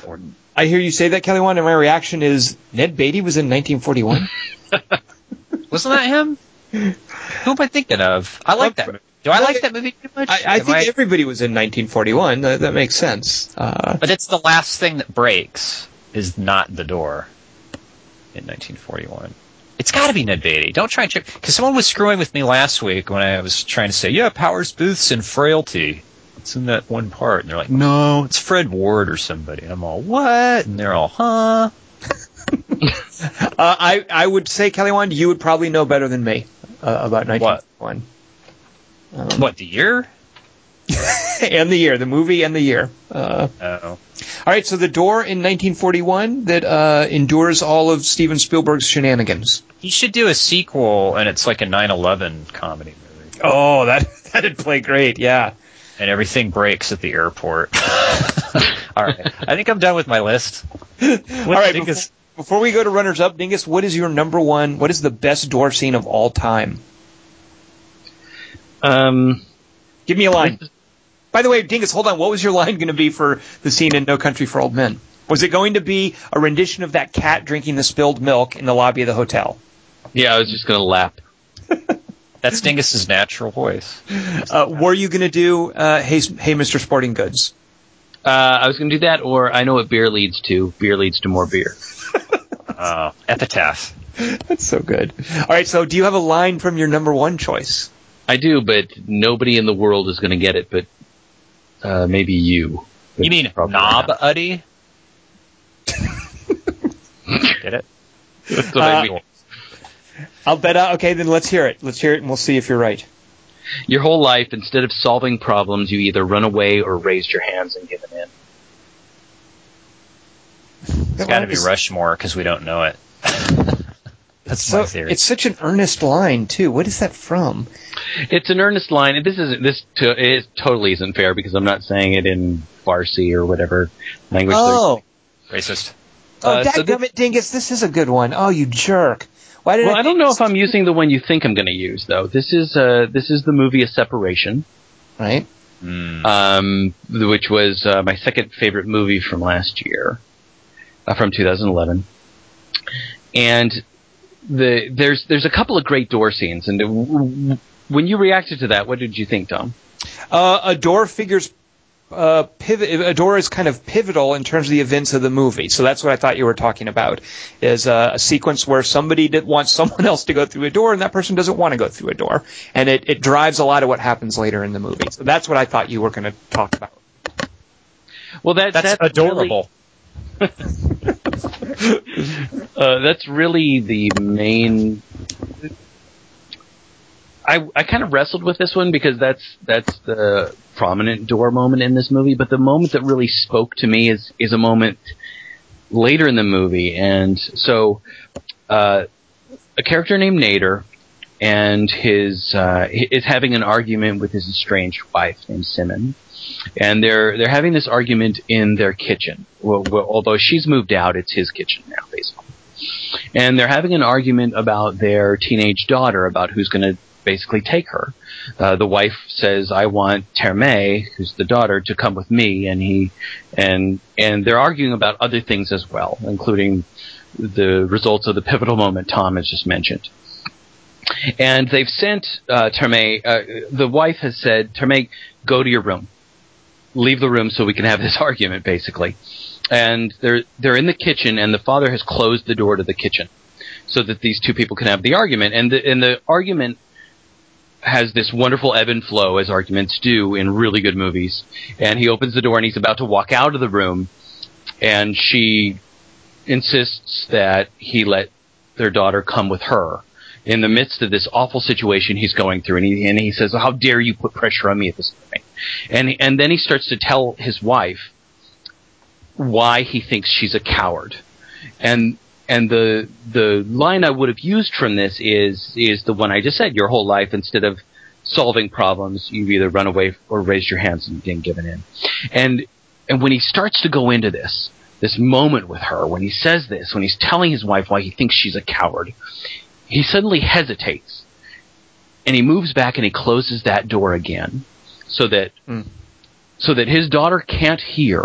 I hear you say that, Kelly Wand, and my reaction is Ned Beatty was in 1941. Wasn't that him? Who am I thinking of? I like that movie. Do I like that movie too much? I, I Am think everybody was in 1941. That, that makes sense. Uh, But it's the last thing that breaks is not the door in 1941. It's got to be Ned Beatty. Don't try and trick. Because someone was screwing with me last week when I was trying to say, yeah, Powers Boothe's in Frailty. It's in that one part. And they're like, no, it's Fred Ward or somebody. And I'm all, what? And they're all, huh? uh, I I would say Kelly Wand, you would probably know better than me uh, about 1941 What, the year? and the year, the movie and the year. Uh, Oh. all right, so the door in 1941 that uh, endures all of Steven Spielberg's shenanigans. He should do a sequel, and it's like a 9/11 comedy movie, Oh, that that'd play great. Yeah. and everything breaks at the airport. All right, I think I'm done with my list. all right. think Before, before we go to runners up, Dingus, what is your number one? What is the best door scene of all time? Um, Give me a line. By the way, Dingus, hold on. What was your line going to be for the scene in No Country for Old Men? Was it going to be a rendition of that cat drinking the spilled milk in the lobby of the hotel? yeah, I was just gonna lap. That's Dingus's natural voice. Uh, were you going to do uh, Hey, hey, Mr. Sporting Goods? Uh, I was gonna do that, or I know what beer leads to. Beer leads to more beer. Uh, epitaph. That's so good. All right, so do you have a line from your number one choice? I do, but nobody in the world is going to get it, but uh, maybe you. You mean Probably Knob not. Uddy? Get it? That's what I Uh, mean. I'll bet. Uh, okay, then let's hear it. Let's hear it, and we'll see if you're right. Your whole life, instead of solving problems, you either run away or raised your hands and given in. It's got to be Rushmore because we don't know it. That's So, my theory. it's such an earnest line too. What is that from? It's an earnest line. and This is this to, it totally isn't fair because I'm not saying it in Farsi or whatever language. Oh, Racist. oh, Uh, so dadgummit dingus, this is a good one. Oh, you jerk! Why did Well, I? I don't know if I'm using the one you think I'm going to use though. This is uh, this is the movie A Separation, right. Mm. um, which was uh, my second favorite movie from last year, uh, from 2011, and the there's there's a couple of great door scenes, and when you reacted to that, what did you think, Tom? Uh, a door figures. Uh, pivot. A door is kind of pivotal in terms of the events of the movie. So that's what I thought you were talking about. Is uh, a sequence where somebody did wants someone else to go through a door, and that person doesn't want to go through a door, and it, it drives a lot of what happens later in the movie. So that's what I thought you were going to talk about. Well, that, That's, really- adorable. Uh, that's really the main. I I kind of wrestled with this one because that's that's the prominent door moment in this movie, but the moment that really spoke to me is is a moment later in the movie, and so uh, a character named Nader and his uh, is having an argument with his estranged wife named Simin, and they're they're having this argument in their kitchen. Well, well, although she's moved out, it's his kitchen now, basically. And they're having an argument about their teenage daughter, about who's going to basically take her. Uh, the wife says, "I want Termeh, who's the daughter, to come with me," and he and and they're arguing about other things as well, including the results of the pivotal moment Tom has just mentioned. And they've sent uh, Termeh. Uh, the wife has said, "Termeh, go to your room." leave the room so we can have this argument basically and they're they're in the kitchen and the father has closed the door to the kitchen so that these two people can have the argument and the and the argument has this wonderful ebb and flow as arguments do in really good movies and he opens the door and he's about to walk out of the room and she insists that he let their daughter come with her in the midst of this awful situation he's going through. And he and he says how dare you put pressure on me at this point?" and and then he starts to tell his wife why he thinks she's a coward. And and the the line I would have used from this is is the one I just said your whole life instead of solving problems you've either run away or raised your hands and been given in. And and when he starts to go into this this moment with her when he says this when he's telling his wife why he thinks she's a coward he suddenly hesitates and he moves back and he closes that door again so that Hmm. so that his daughter can't hear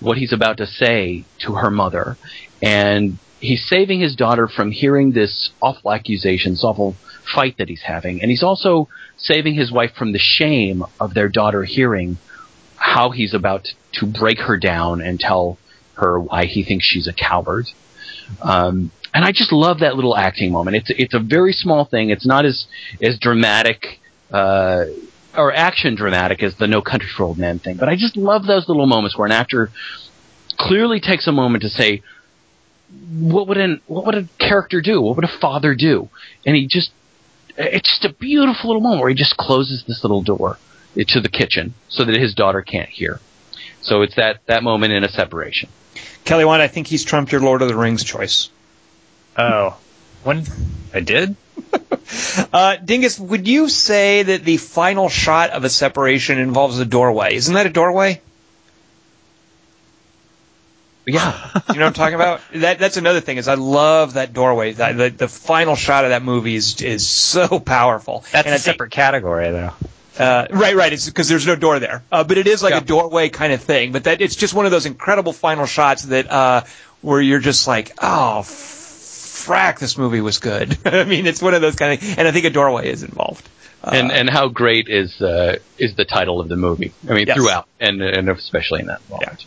what he's about to say to her mother. And he's saving his daughter from hearing this awful accusation this awful fight that he's having. And he's also saving his wife from the shame of their daughter hearing how he's about to break her down and tell her why he thinks she's a coward. Um, and I just love that little acting moment. It's it's a very small thing. It's not as as dramatic uh, or action dramatic as the No Country for Old Men thing, but I just love those little moments where an actor clearly takes a moment to say, "What would an what would a character do? What would a father do?" And he just it's just a beautiful little moment where he just closes this little door to the kitchen so that his daughter can't hear. So it's that that moment in a separation. Kelly Wand, I think he's trumped your Lord of the Rings choice. Oh, when I did? Uh, Dingus, would you say that the final shot of a separation involves a doorway? Isn't that a doorway? Yeah. You know what I'm talking about? That that's another thing is I love that doorway. That, the, the final shot of that movie is is so powerful. That's And a I think- separate category, though. Uh, right, right. It's because there's no door there. Uh, but it is like Yeah. a doorway kind of thing. But that it's just one of those incredible final shots that uh, where you're just like, oh, frack, this movie was good. I mean, it's one of those kind of, and I think a doorway is involved. Uh, and and how great is uh, is the title of the movie? I mean, Yes. throughout, and and especially in that moment.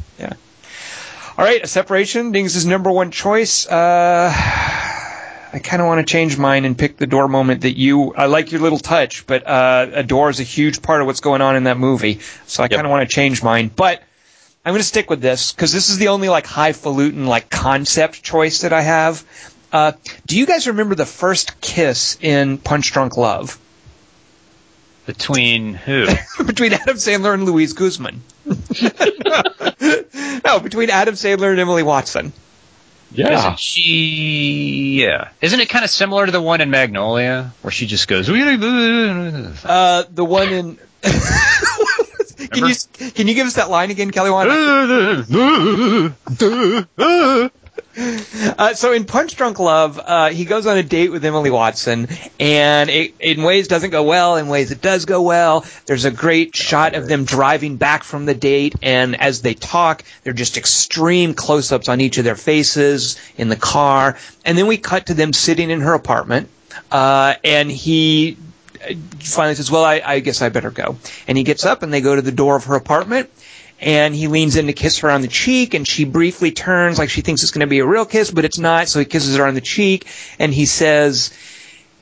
All right, a separation. Dings' is number one choice. Uh, I kind of want to change mine and pick the door moment that you. I like your little touch, but uh, a door is a huge part of what's going on in that movie. So I Yep. kind of want to change mine, but I'm going to stick with this because this is the only like highfalutin like concept choice that I have. Uh, do you guys remember the first kiss in Punch Drunk Love Between who? between Adam Sandler and Luis Guzmán? no, between Adam Sandler and Emily Watson. Yeah. Isn't she? Yeah. Isn't it kind of similar to the one in Magnolia where she just goes? "Uh, the one in. can you can you give us that line again, Kelly? Wand? Uh, so in Punch Drunk Love, uh, he goes on a date with Emily Watson, and it, in ways doesn't go well, in ways it does go well. There's a great shot of them driving back from the date, and as they talk, they're just extreme close-ups on each of their faces in the car, and then we cut to them sitting in her apartment, uh, and he uh, finally says, "Well, I, I guess I better go," and he gets up and they go to the door of her apartment and he leans in to kiss her on the cheek and she briefly turns like she thinks it's going to be a real kiss but it's not so he kisses her on the cheek and he says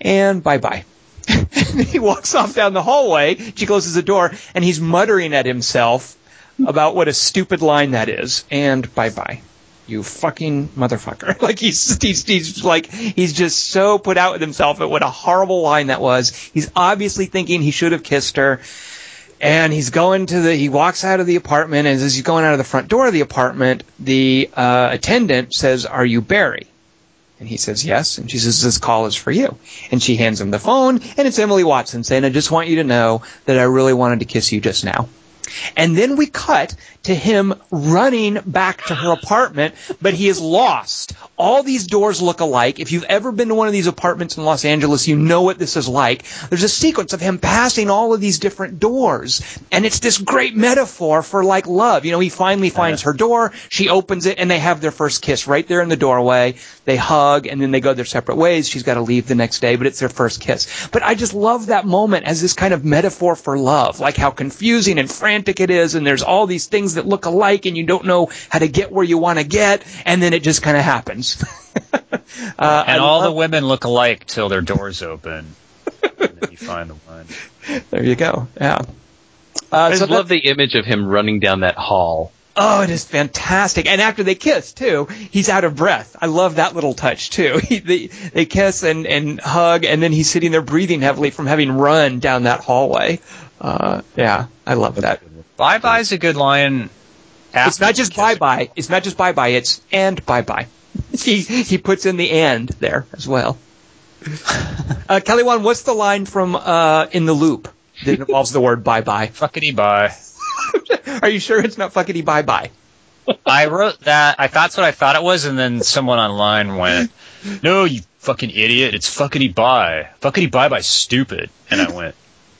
and bye bye and he walks off down the hallway she closes the door and he's muttering at himself about what a stupid line that is and bye bye you fucking motherfucker. Like he's, he's he's like he's just so put out with himself at what a horrible line that was. He's obviously thinking he should have kissed her and he's going to the he walks out of the apartment and as he's going out of the front door of the apartment the uh, attendant says are you barry? And he says yes. And she says this call is for you. And she hands him the phone and it's emily watson saying i just want you to know that i really wanted to kiss you just now. And then we cut to him running back to her apartment, but he is lost. All these doors look alike. If you've ever been to one of these apartments in Los Angeles, you know what this is like. There's a sequence of him passing all of these different doors, and it's this great metaphor for like love. You know, he finally finds her door, she opens it, and they have their first kiss right there in the doorway. They hug, and then they go their separate ways. She's got to leave the next day, but it's their first kiss. But I just love that moment as this kind of metaphor for love, like how confusing and frantic it is, and there's all these things that look alike, and you don't know how to get where you want to get, and then it just kind of happens. uh, And I all the women look alike till their doors open. and then you find the one. there you go. Yeah. I Uh, just so love that- the image of him running down that hall. oh, it is fantastic. And after they kiss too, he's out of breath. I love that little touch too. He, they, they kiss and, and hug, and then he's sitting there breathing heavily from having run down that hallway. Uh, yeah, I love that. Bye bye's a good line. It's not just bye bye. It's not just bye bye. It's and bye bye. he he puts in the and there as well. Uh, Kelly Wand, what's the line from uh, in the loop that involves the word bye bye? Fuckity bye. Are you sure it's not fuckity bye bye? I wrote that. I thought that's what I thought it was, and then someone online went, "No, you fucking idiot! It's fuckity bye. Fuckity bye bye, stupid." And I went,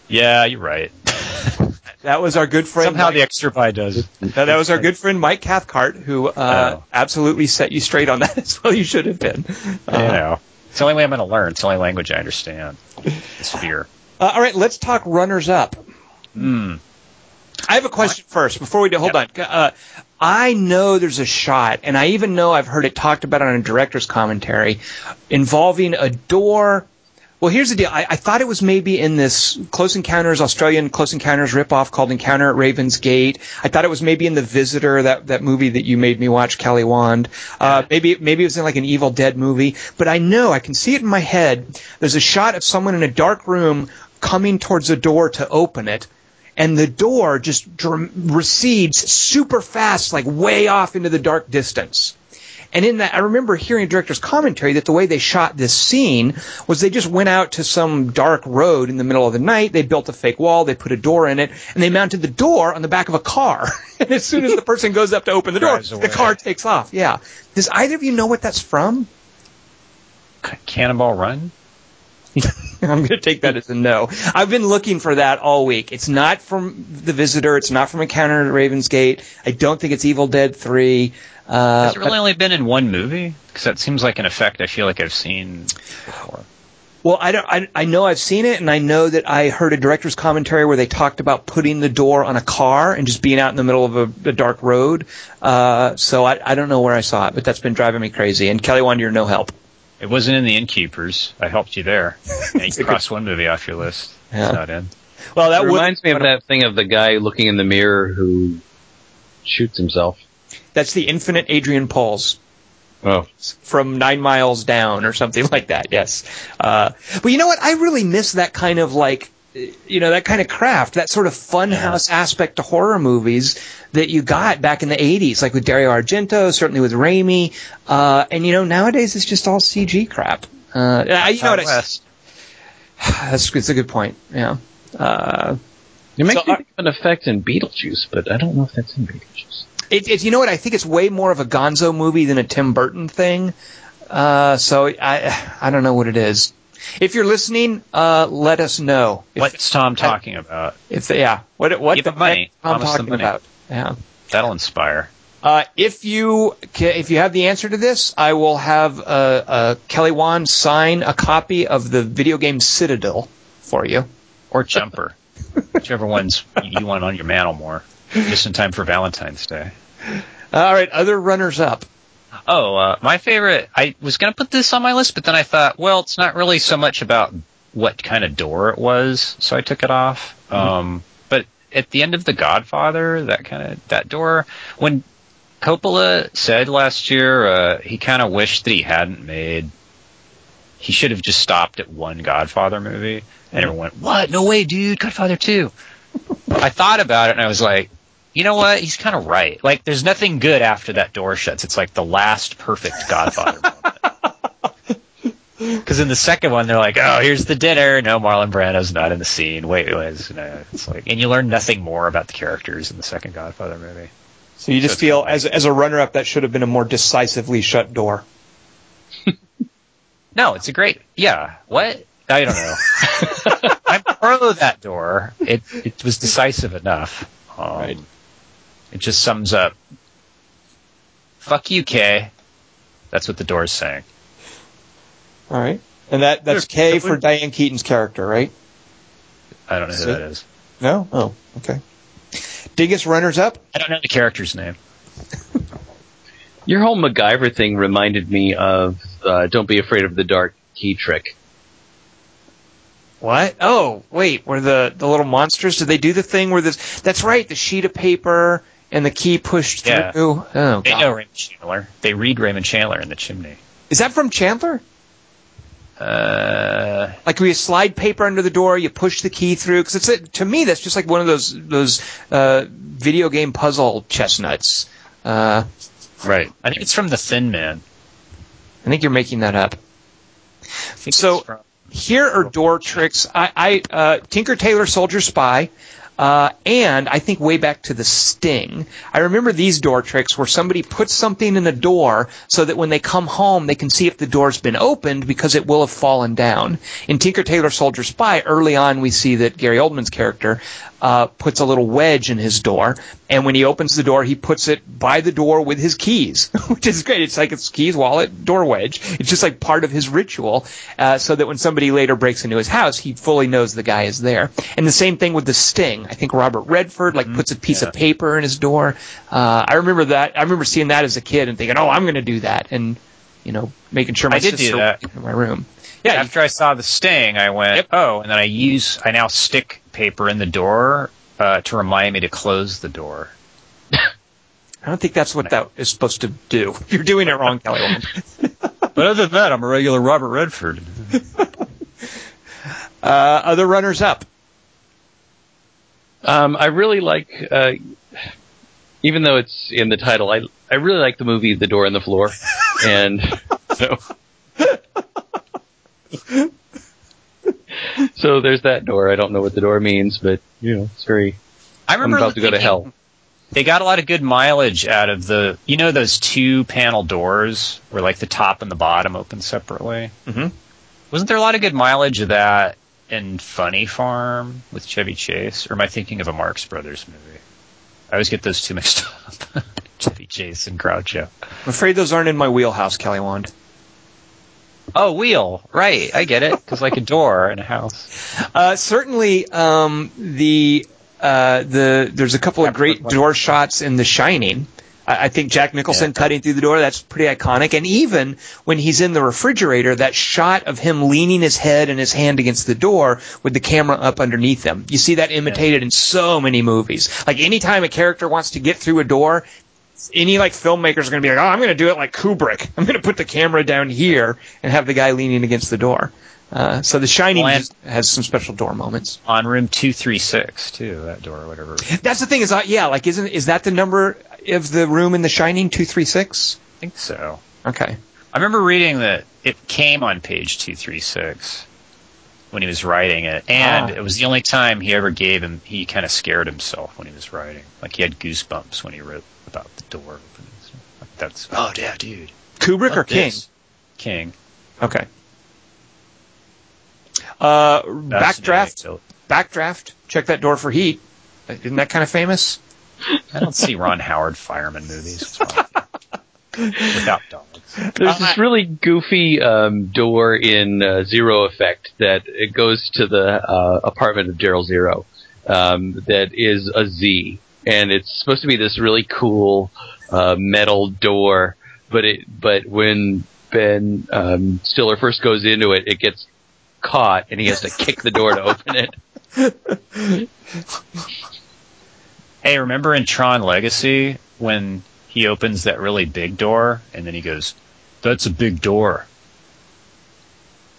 "Yeah, you're right." That was our good friend. Somehow Mike, the extra bye does. that that was our good friend Mike Cathcart who uh, Oh. absolutely set you straight on that as well. You should have been. you know, it's the only way I'm going to learn. It's the only language I understand. It's fear. Uh, all right, let's talk runners up. Hmm. I have a question first before we do. Hold on. Uh, I know there's a shot, and I even know I've heard it talked about on a director's commentary involving a door. Well, here's the deal. I, I thought it was maybe in this Close Encounters Australian Close Encounters ripoff called Encounter at Raven's Gate. I thought it was maybe in The Visitor, that that movie that you made me watch, Kelly Wand. Uh, maybe maybe it was in like an Evil Dead movie. But I know I can see it in my head. There's a shot of someone in a dark room coming towards a door to open it and the door just recedes super fast, like way off into the dark distance. And in that, I remember hearing a director's commentary that the way they shot this scene was they just went out to some dark road in the middle of the night. They built a fake wall, they put a door in it, and they mounted the door on the back of a car. and as soon as the person goes up to open the door, the car takes off. Yeah. Does either of you know what that's from? C- Cannonball Run. I'm going to take that as a no. I've been looking for that all week. It's not from The Visitor. It's not from Encounter at Raven's Gate. I don't think it's Evil Dead 3. Uh, Has it really but- only been in one movie? Because that seems like an effect I feel like I've seen before. well, I don't. I, I know I've seen it, and I know that I heard a director's commentary where they talked about putting the door on a car and just being out in the middle of a, a dark road. Uh, so I, I don't know where I saw it, but that's been driving me crazy. And Kelly Wand, you're no help. It wasn't in the Innkeepers. I helped you there. And you crossed one movie off your list. Yeah. It's not in. Well, that It reminds me of that thing of the guy looking in the mirror who shoots himself. That's the Infinite Adrian Pauls. Oh, from nine miles down or something like that. Yes. Uh, but you know what? I really miss that kind of like, you know, that kind of craft, that sort of funhouse aspect to horror movies that you got back in the 80s, like with Dario Argento, certainly with Raimi. Uh, and you know, nowadays it's just all CG crap. Uh, I- you know what? I, that's, that's a good point. Yeah. Uh, it makes So, me think of an effect in Beetlejuice, but I don't know if that's in Beetlejuice. It, it, you know what? I think it's way more of a Gonzo movie than a Tim Burton thing. Uh, so I, I don't know what it is. If you're listening, uh, let us know. If, What's Tom talking about? If yeah, what what Give the money. I'm Promise talking about? Yeah. That'll inspire. Uh, if you if you have the answer to this, I will have uh, uh, Kelly Wand sign a copy of the video game Citadel for you. Or Jumper. Whichever one's you want on your mantle more. Just in time for Valentine's Day. All right, other runners up. Oh, uh, my favorite. I was going to put this on my list, but then I thought, well, it's not really so much about what kind of door it was, so I took it off. Um, but at the end of The Godfather, that kind of that door, when Coppola said last year uh, he kind of wished that he hadn't made. He should have just stopped at one Godfather movie, and everyone went, "What? No way, dude! Godfather two. I thought about it, and I was like, you know what? He's kind of right. Like, there's nothing good after that door shuts. It's like the last perfect Godfather moment. Because in the second one, they're like, "Oh, here's the dinner. No, Marlon Brando's not in the scene. Wait, wait, it's, no. it's like, and you learn nothing more about the characters in the second Godfather movie. So you just it's feel as as a runner up that should have been a more decisively shut door. No, it's a great. Yeah, what? I don't know. I'm pro that door. It it was decisive enough. Um, Right. It just sums up. Fuck you, Kay. That's what the door's saying. All right, and that that's Sure. K for Diane Keaton's character, right? I don't know who See? that is. No. Oh, okay. Dingus runners up. I don't know the character's name. Your whole MacGyver thing reminded me of uh, "Don't Be Afraid of the Dark" key trick. What? Oh, wait. Were the the little monsters? Did they do the thing where this? That's right. The sheet of paper and the key pushed Yeah. through. Oh, They God. know Raymond Chandler. They read Raymond Chandler in the chimney. Is that from Chandler? Uh, Like we slide paper under the door, you push the key through. Because it's a, to me that's just like one of those those uh, video game puzzle chestnuts. Uh, Right. I think it's from The Thin Man. I think you're making that up. So- Here are door tricks. I, I uh, Tinker Tailor Soldier Spy, uh, and I think way back to the Sting. I remember these door tricks where somebody puts something in a door so that when they come home they can see if the door's been opened because it will have fallen down. In Tinker Tailor Soldier Spy, early on we see that Gary Oldman's character uh, puts a little wedge in his door, and when he opens the door, he puts it by the door with his keys, which is great. It's like it's keys, wallet, door wedge. It's just like part of his ritual, uh, so that when somebody later breaks into his house, he fully knows the guy is there. And the same thing with the Sting. I think Robert Redford like puts a piece yeah. of paper in his door. Uh, I remember that. I remember seeing that as a kid and thinking, oh, I'm going to do that, and you know, making sure my I did do sister that. in my room. Yeah, Yeah, after I saw the sting, I went, Yep. oh, and then I use, I now stick paper in the door uh, to remind me to close the door. I don't think that's what that is supposed to do. You're doing it wrong, Kelly. But other than that, I'm a regular Robert Redford. Uh, other runners up. Um, I really like, uh, even though it's in the title, I I really like the movie The Door on the Floor, and so so there's that door. I don't know what the door means, but you know, it's very. I I'm remember about to go to thinking hell. They got a lot of good mileage out of the, you know, those two panel doors where like the top and the bottom open separately. Mhm. Wasn't there a lot of good mileage of that in Funny Farm with Chevy Chase? Or am I thinking of a Marx Brothers movie? I always get those two mixed up. Chevy Chase and Groucho. I'm afraid those aren't in my wheelhouse, Kelly Wand. Oh, wheel. Right. I get it. Because like a door in a house. Uh, certainly, um, the uh, the there's a couple of great door shots in The Shining. I, I think Jack Nicholson Yeah. cutting through the door, that's pretty iconic. And even when he's in the refrigerator, that shot of him leaning his head and his hand against the door with the camera up underneath him. You see that imitated in so many movies. Like anytime a character wants to get through a door, any like filmmakers are going to be like, oh, I'm going to do it like Kubrick. I'm going to put the camera down here and have the guy leaning against the door. Uh, so The Shining Well, has some special door moments. On room 236, too, that door or whatever. That's the thing is, uh, yeah, like isn't is that the number of the room in The Shining? Two three six. I think so. Okay. I remember reading that it came on page 236 when he was writing it, and Ah. it was the only time he ever gave him, he kind of scared himself when he was writing. Like he had goosebumps when he wrote about the door opening. Like that's, oh, yeah, dude. Kubrick or Love King? this. King. Okay. Uh, That's backdraft. an. Backdraft. Check that door for heat. Isn't that kind of famous? I don't see Ron Howard fireman movies What's wrong with you? without dogs. There's this really goofy um, door in uh, Zero Effect that it goes to the uh, apartment of Daryl Zero. Um, that is a Z, and it's supposed to be this really cool uh, metal door. But it, but when Ben um, Stiller first goes into it, it gets caught, and he has to kick the door to open it. Hey, remember in Tron Legacy when he opens that really big door and then he goes, "That's a big door,"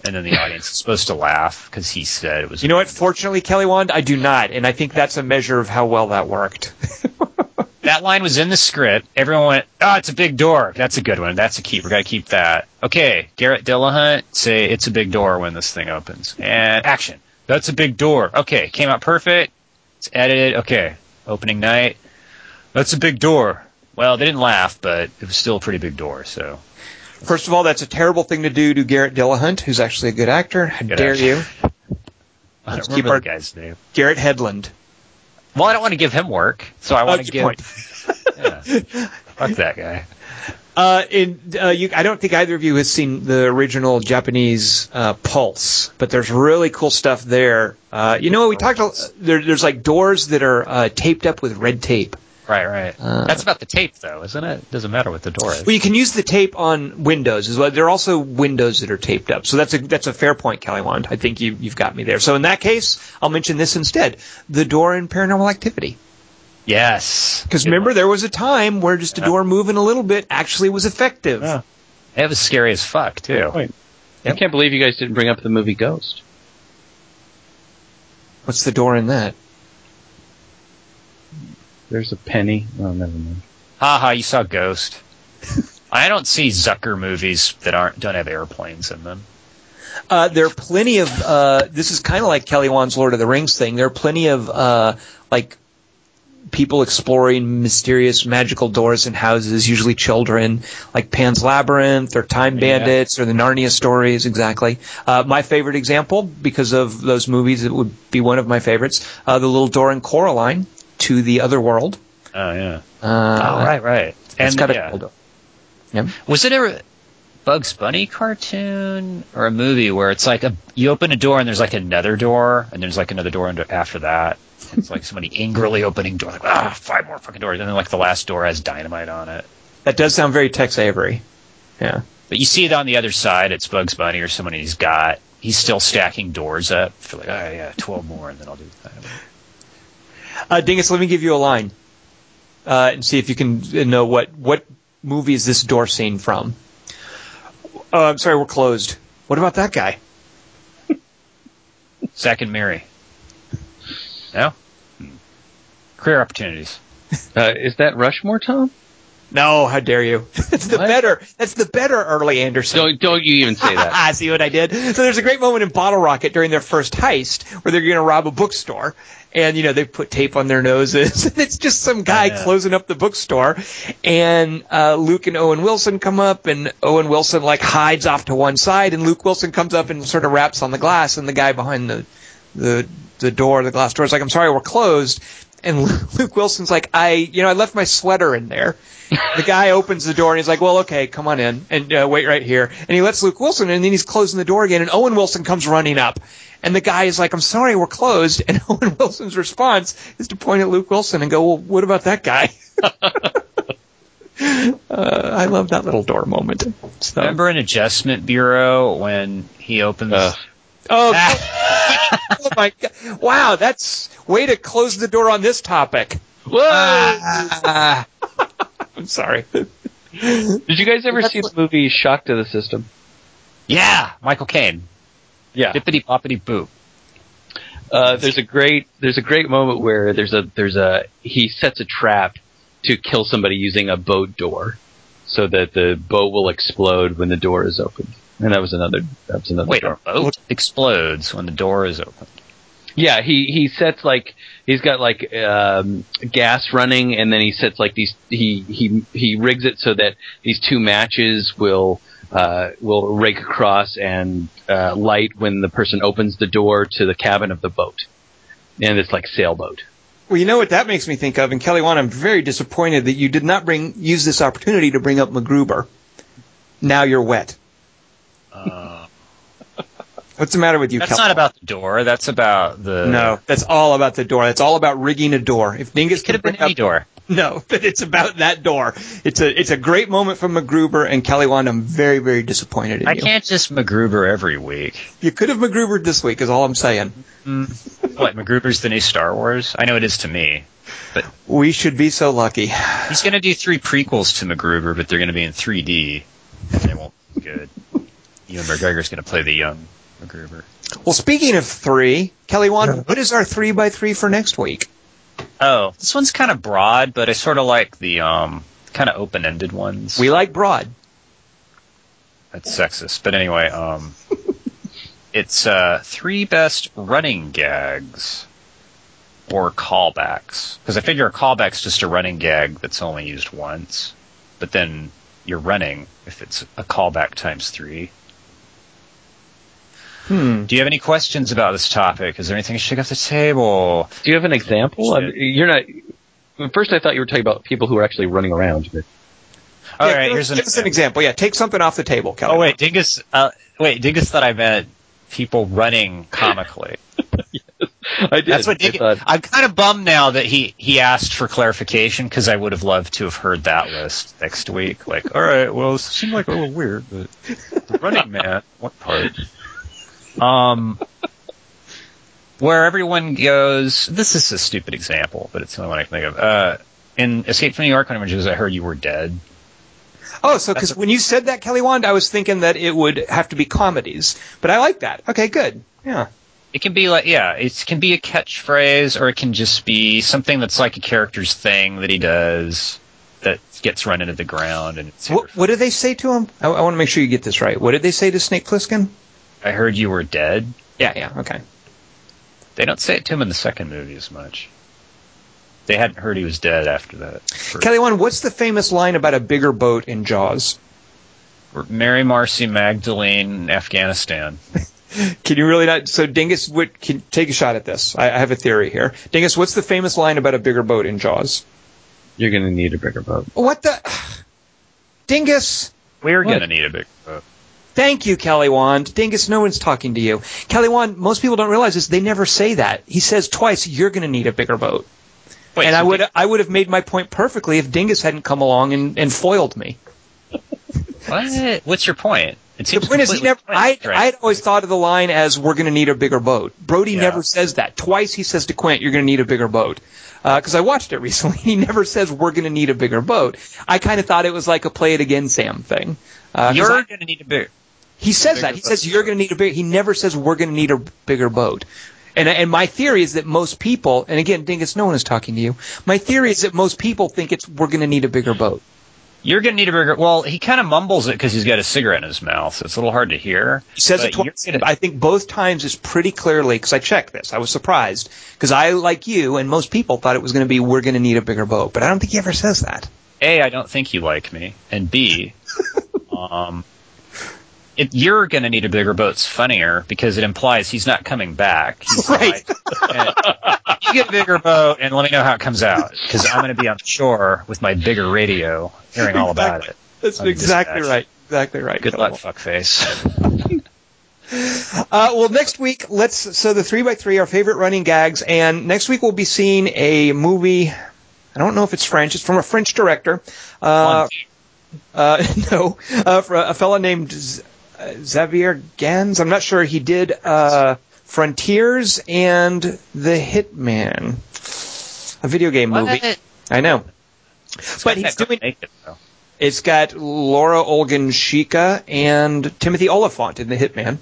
and then the audience is supposed to laugh because he said it was. You know what? Fortunately, Kelly Wand, I do not, and I think that's a measure of how well that worked. that line was in the script. Everyone went, "Oh, it's a big door. That's a good one. That's a keep. We got to keep that." Okay, Garrett Dillahunt, say it's a big door when this thing opens, and action. That's a big door. Okay, came out perfect. It's edited. Okay, opening night. That's a big door. Well, they didn't laugh, but it was still a pretty big door. So First of all, that's a terrible thing to do to Garrett Dillahunt, who's actually a good actor. How Good dare actor. you? I don't keep remember our- the guy's name. Garrett Hedlund. Well, I don't want to give him work, so I want Oh, to give. Yeah. Fuck that guy. Uh, in, uh, you, I don't think either of you has seen the original Japanese uh, Pulse, but there's really cool stuff there. Uh, you know, we talked. There, there's like doors that are uh, taped up with red tape. Right, right. Uh, That's about the tape, though, isn't it? Doesn't matter what the door is. Well, you can use the tape on windows as well. There are also windows that are taped up. So that's a that's a fair point, Kelly Wand. I think you you've got me there. So in that case, I'll mention this instead: the door in Paranormal Activity. Yes. Because remember, one. there was a time where just a door moving a little bit actually was effective. Yeah. It was scary as fuck too. Wait. I can't believe you guys didn't bring up the movie Ghost. What's the door in that? There's a penny. Oh, never mind. Haha, you saw Ghost. I don't see Zucker movies that aren't don't have airplanes in them. Uh, there are plenty of. Uh, this is kind of like Kelly Wand's Lord of the Rings thing. There are plenty of uh, like people exploring mysterious magical doors in houses, usually children, like Pan's Labyrinth or Time Yeah. Bandits or the Narnia stories. Exactly. Uh, my favorite example, because of those movies, it would be one of my favorites. Uh, the little door in Coraline to the other world. Oh yeah. Uh, oh right, right. It's And got a yeah. cool. Yep. Was it a Bugs Bunny cartoon or a movie where it's like a you open a door and there's like another door and there's like another door under, after that? It's like somebody angrily opening door like ah five more fucking doors and then like the last door has dynamite on it. That does sound very Tex Avery. Yeah. But you see it on the other side. It's Bugs Bunny or someone he's got. He's still stacking doors up. For like, oh yeah, twelve more, and then I'll do that. Uh, Dingus, let me give you a line uh, and see if you can uh, know what what movie is this door scene from. Uh, I'm sorry, we're closed. What about that guy? Zack and Miri. No. Hmm. Career opportunities. Uh, is that Rushmore, Tom? No, how dare you? That's the What? better. That's the better early Anderson. Don't don't you even say that. I see what I did? So there's a great moment in Bottle Rocket during their first heist where they're going to rob a bookstore. And, you know, they put tape on their noses. And it's just some guy Yeah. closing up the bookstore. And uh, Luke and Owen Wilson come up, and Owen Wilson, like, hides off to one side. And Luke Wilson comes up and sort of raps on the glass. And the guy behind the, the, the door, the glass door, is like, I'm sorry, we're closed. And Luke Wilson's like, I, you know, I left my sweater in there. The guy opens the door and he's like, well, okay, come on in and uh, wait right here. And he lets Luke Wilson in and then he's closing the door again and Owen Wilson comes running up. And the guy is like, I'm sorry, we're closed. And Owen Wilson's response is to point at Luke Wilson and go, well, what about that guy? Uh, I love that little door moment. So. Remember in Adjustment Bureau when he opens? Ugh. Oh, oh my god! Wow, that's way to close the door on this topic. Whoa! I'm sorry. Did you guys ever see the movie Shock to the System? yeah, Michael Caine. Yeah. Bippity boppity boo. Uh, there's a great there's a great moment where there's a there's a he sets a trap to kill somebody using a boat door, so that the boat will explode when the door is opened. And that was another that was another Wait, door. a boat explodes when the door is open. Yeah, he he sets like he's got like um, gas running, and then he sets like these he he he rigs it so that these two matches will uh, will rake across and uh, light when the person opens the door to the cabin of the boat, and it's like sailboat. Well, you know what that makes me think of, and Kelly Wand, I'm very disappointed that you did not bring use this opportunity to bring up MacGruber. Now you're wet. Uh, What's the matter with you, That's Kelly? not about the door. That's about the. No, that's all about the door. That's all about rigging a door. If Dingus could have been any up- door. No, but it's about that door. It's a it's a great moment from MacGruber and Kelly Wand. I'm very very disappointed in I you. I can't just MacGruber every week. You could have MacGrubered this week, is all I'm saying. Mm. What, MacGruber's the new Star Wars? I know it is to me. We should be so lucky. He's going to do three prequels to MacGruber, but they're going to be in 3D, and they won't be good. Ewan McGregor's going to play the young MacGruber. Well, speaking of three, Kelly Wand, what is our three by three for next week? Oh, this one's kind of broad, but I sort of like the um, kind of open-ended ones. We like broad. That's sexist, but anyway, um, it's uh, three best running gags or callbacks. Because I figure a callback's just a running gag that's only used once, but then you're running if it's a callback times three. Hmm. Do you have any questions about this topic? Is there anything to shake off the table? Do you have an example? I mean, you're not. First, I thought you were talking about people who are actually running around. But All Yeah, right, here's an give us an example. Yeah, take something off the table, Kelly. Oh wait, Dingus. Uh, wait, Dingus thought I meant people running comically. I did. That's what I Dingus. thought, I'm kind of bummed now that he he asked for clarification because I would have loved to have heard that list next week. Like, all right, well, it seemed like a little weird, but the running man, what part? Um, where everyone goes. This is a stupid example, but it's the only one I can think of. Uh, in Escape from New York, when images, I heard you were dead. Oh, so because when you said that, Kelly Wand, I was thinking that it would have to be comedies, but I like that. Okay, good. Yeah. It can be like, yeah, it can be a catchphrase, or it can just be something that's like a character's thing that he does that gets run into the ground. And it's What, what did they say to him? I, I want to make sure you get this right. What did they say to Snake Plissken? I heard you were dead. Yeah, yeah, okay. They don't say it to him in the second movie as much. They hadn't heard he was dead after that. For- Kelly Wand, what's the famous line about a bigger boat in Jaws? Mary Marcy Magdalene, Afghanistan. Can you really not? So, Dingus, what, can, take a shot at this. I, I have a theory here. Dingus, what's the famous line about a bigger boat in Jaws? you're going to need a bigger boat. What the? Dingus! We're gonna need a bigger boat. Thank you, Kelly Wand. Dingus, no one's talking to you. Kelly Wand, most people don't realize this. They never say that. He says twice, you're going to need a bigger boat. Wait, and so I would Ding- I would have made my point perfectly if Dingus hadn't come along and, and foiled me. what? What's your point? The point is, he never. I? I'd always thought of the line as "We're going to need a bigger boat." Brody Yeah. never says that. Twice he says to Quint, "You're going to need a bigger boat." Because I watched it recently, he never says "We're going to need a bigger boat." I kind of thought it was like a "Play it again, Sam" thing. Uh, You're I- gonna need a big. He says bigger that. He says you're going to need a big. He never says we're going to need a bigger boat. And and my theory is that most people, and again, Dingus, no one is talking to you. My theory is that most people think it's we're going to need a bigger boat. You're gonna need a bigger. Well, he kind of mumbles it because he's got a cigarette in his mouth, so it's a little hard to hear. He says it twice. gonna- I think both times is pretty clearly because I checked this. I was surprised because I, like you and most people, thought it was going to be we're going to need a bigger boat, but I don't think he ever says that. A, I don't think you like me, and B, um, it, you're going to need a bigger boat's funnier because it implies he's not coming back. He's Right. like, you get a bigger boat and let me know how it comes out because I'm going to be on shore with my bigger radio, hearing all about it. That's exactly dispatch. right. Exactly right. Good luck, fuckface. Uh, well, next week, let's. So the three by three, our favorite running gags, and next week we'll be seeing a movie. I don't know if it's French. It's from a French director. Uh, Uh, no, uh, a fellow named Xavier Gens. I'm not sure. He did uh, Frontiers and The Hitman, a video game movie. I know. It's But he's doing-. It's got Laura Olgan Shika and Timothy Olyphant in The Hitman.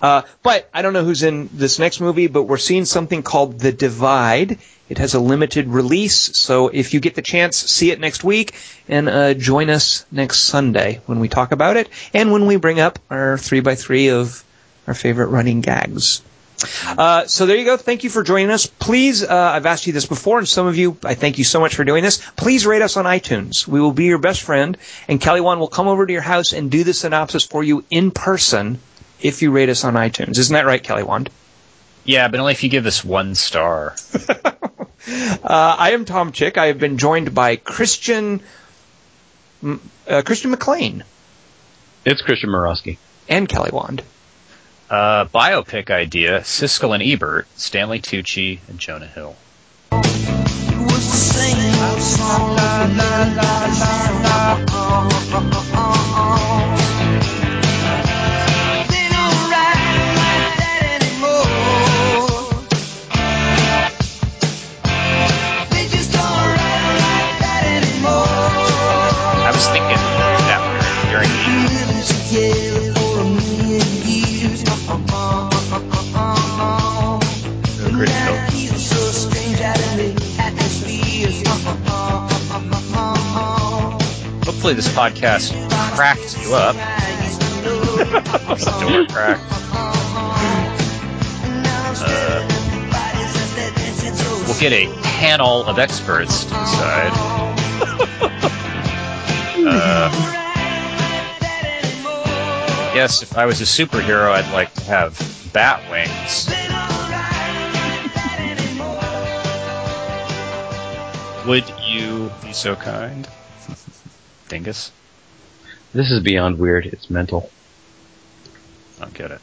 Uh, but I don't know who's in this next movie, but we're seeing something called The Divide. It has a limited release, so if you get the chance, see it next week and uh, join us next Sunday when we talk about it and when we bring up our 3x3 of our favorite running gags. Uh, so there you go. Thank you for joining us. Please, uh, I've asked you this before, and some of you, I thank you so much for doing this. Please rate us on iTunes. We will be your best friend, and Kelly Wand will come over to your house and do the synopsis for you in person if you rate us on iTunes. Isn't that right, Kelly Wand? Yeah, but only if you give us one star. Uh, I am Tom Chick. I have been joined by Christian uh, Christian McLean It's Christian Morosky. and Kelly Wand. Uh, biopic idea: Siskel and Ebert, Stanley Tucci, and Jonah Hill. I was thinking that Hopefully, this podcast cracked you up. door cracked. Uh, we'll get a panel of experts to decide. Uh, yes, if I was a superhero, I'd like to have bat wings. Would you be so kind? Dingus? This is beyond weird. It's mental. I don't get it.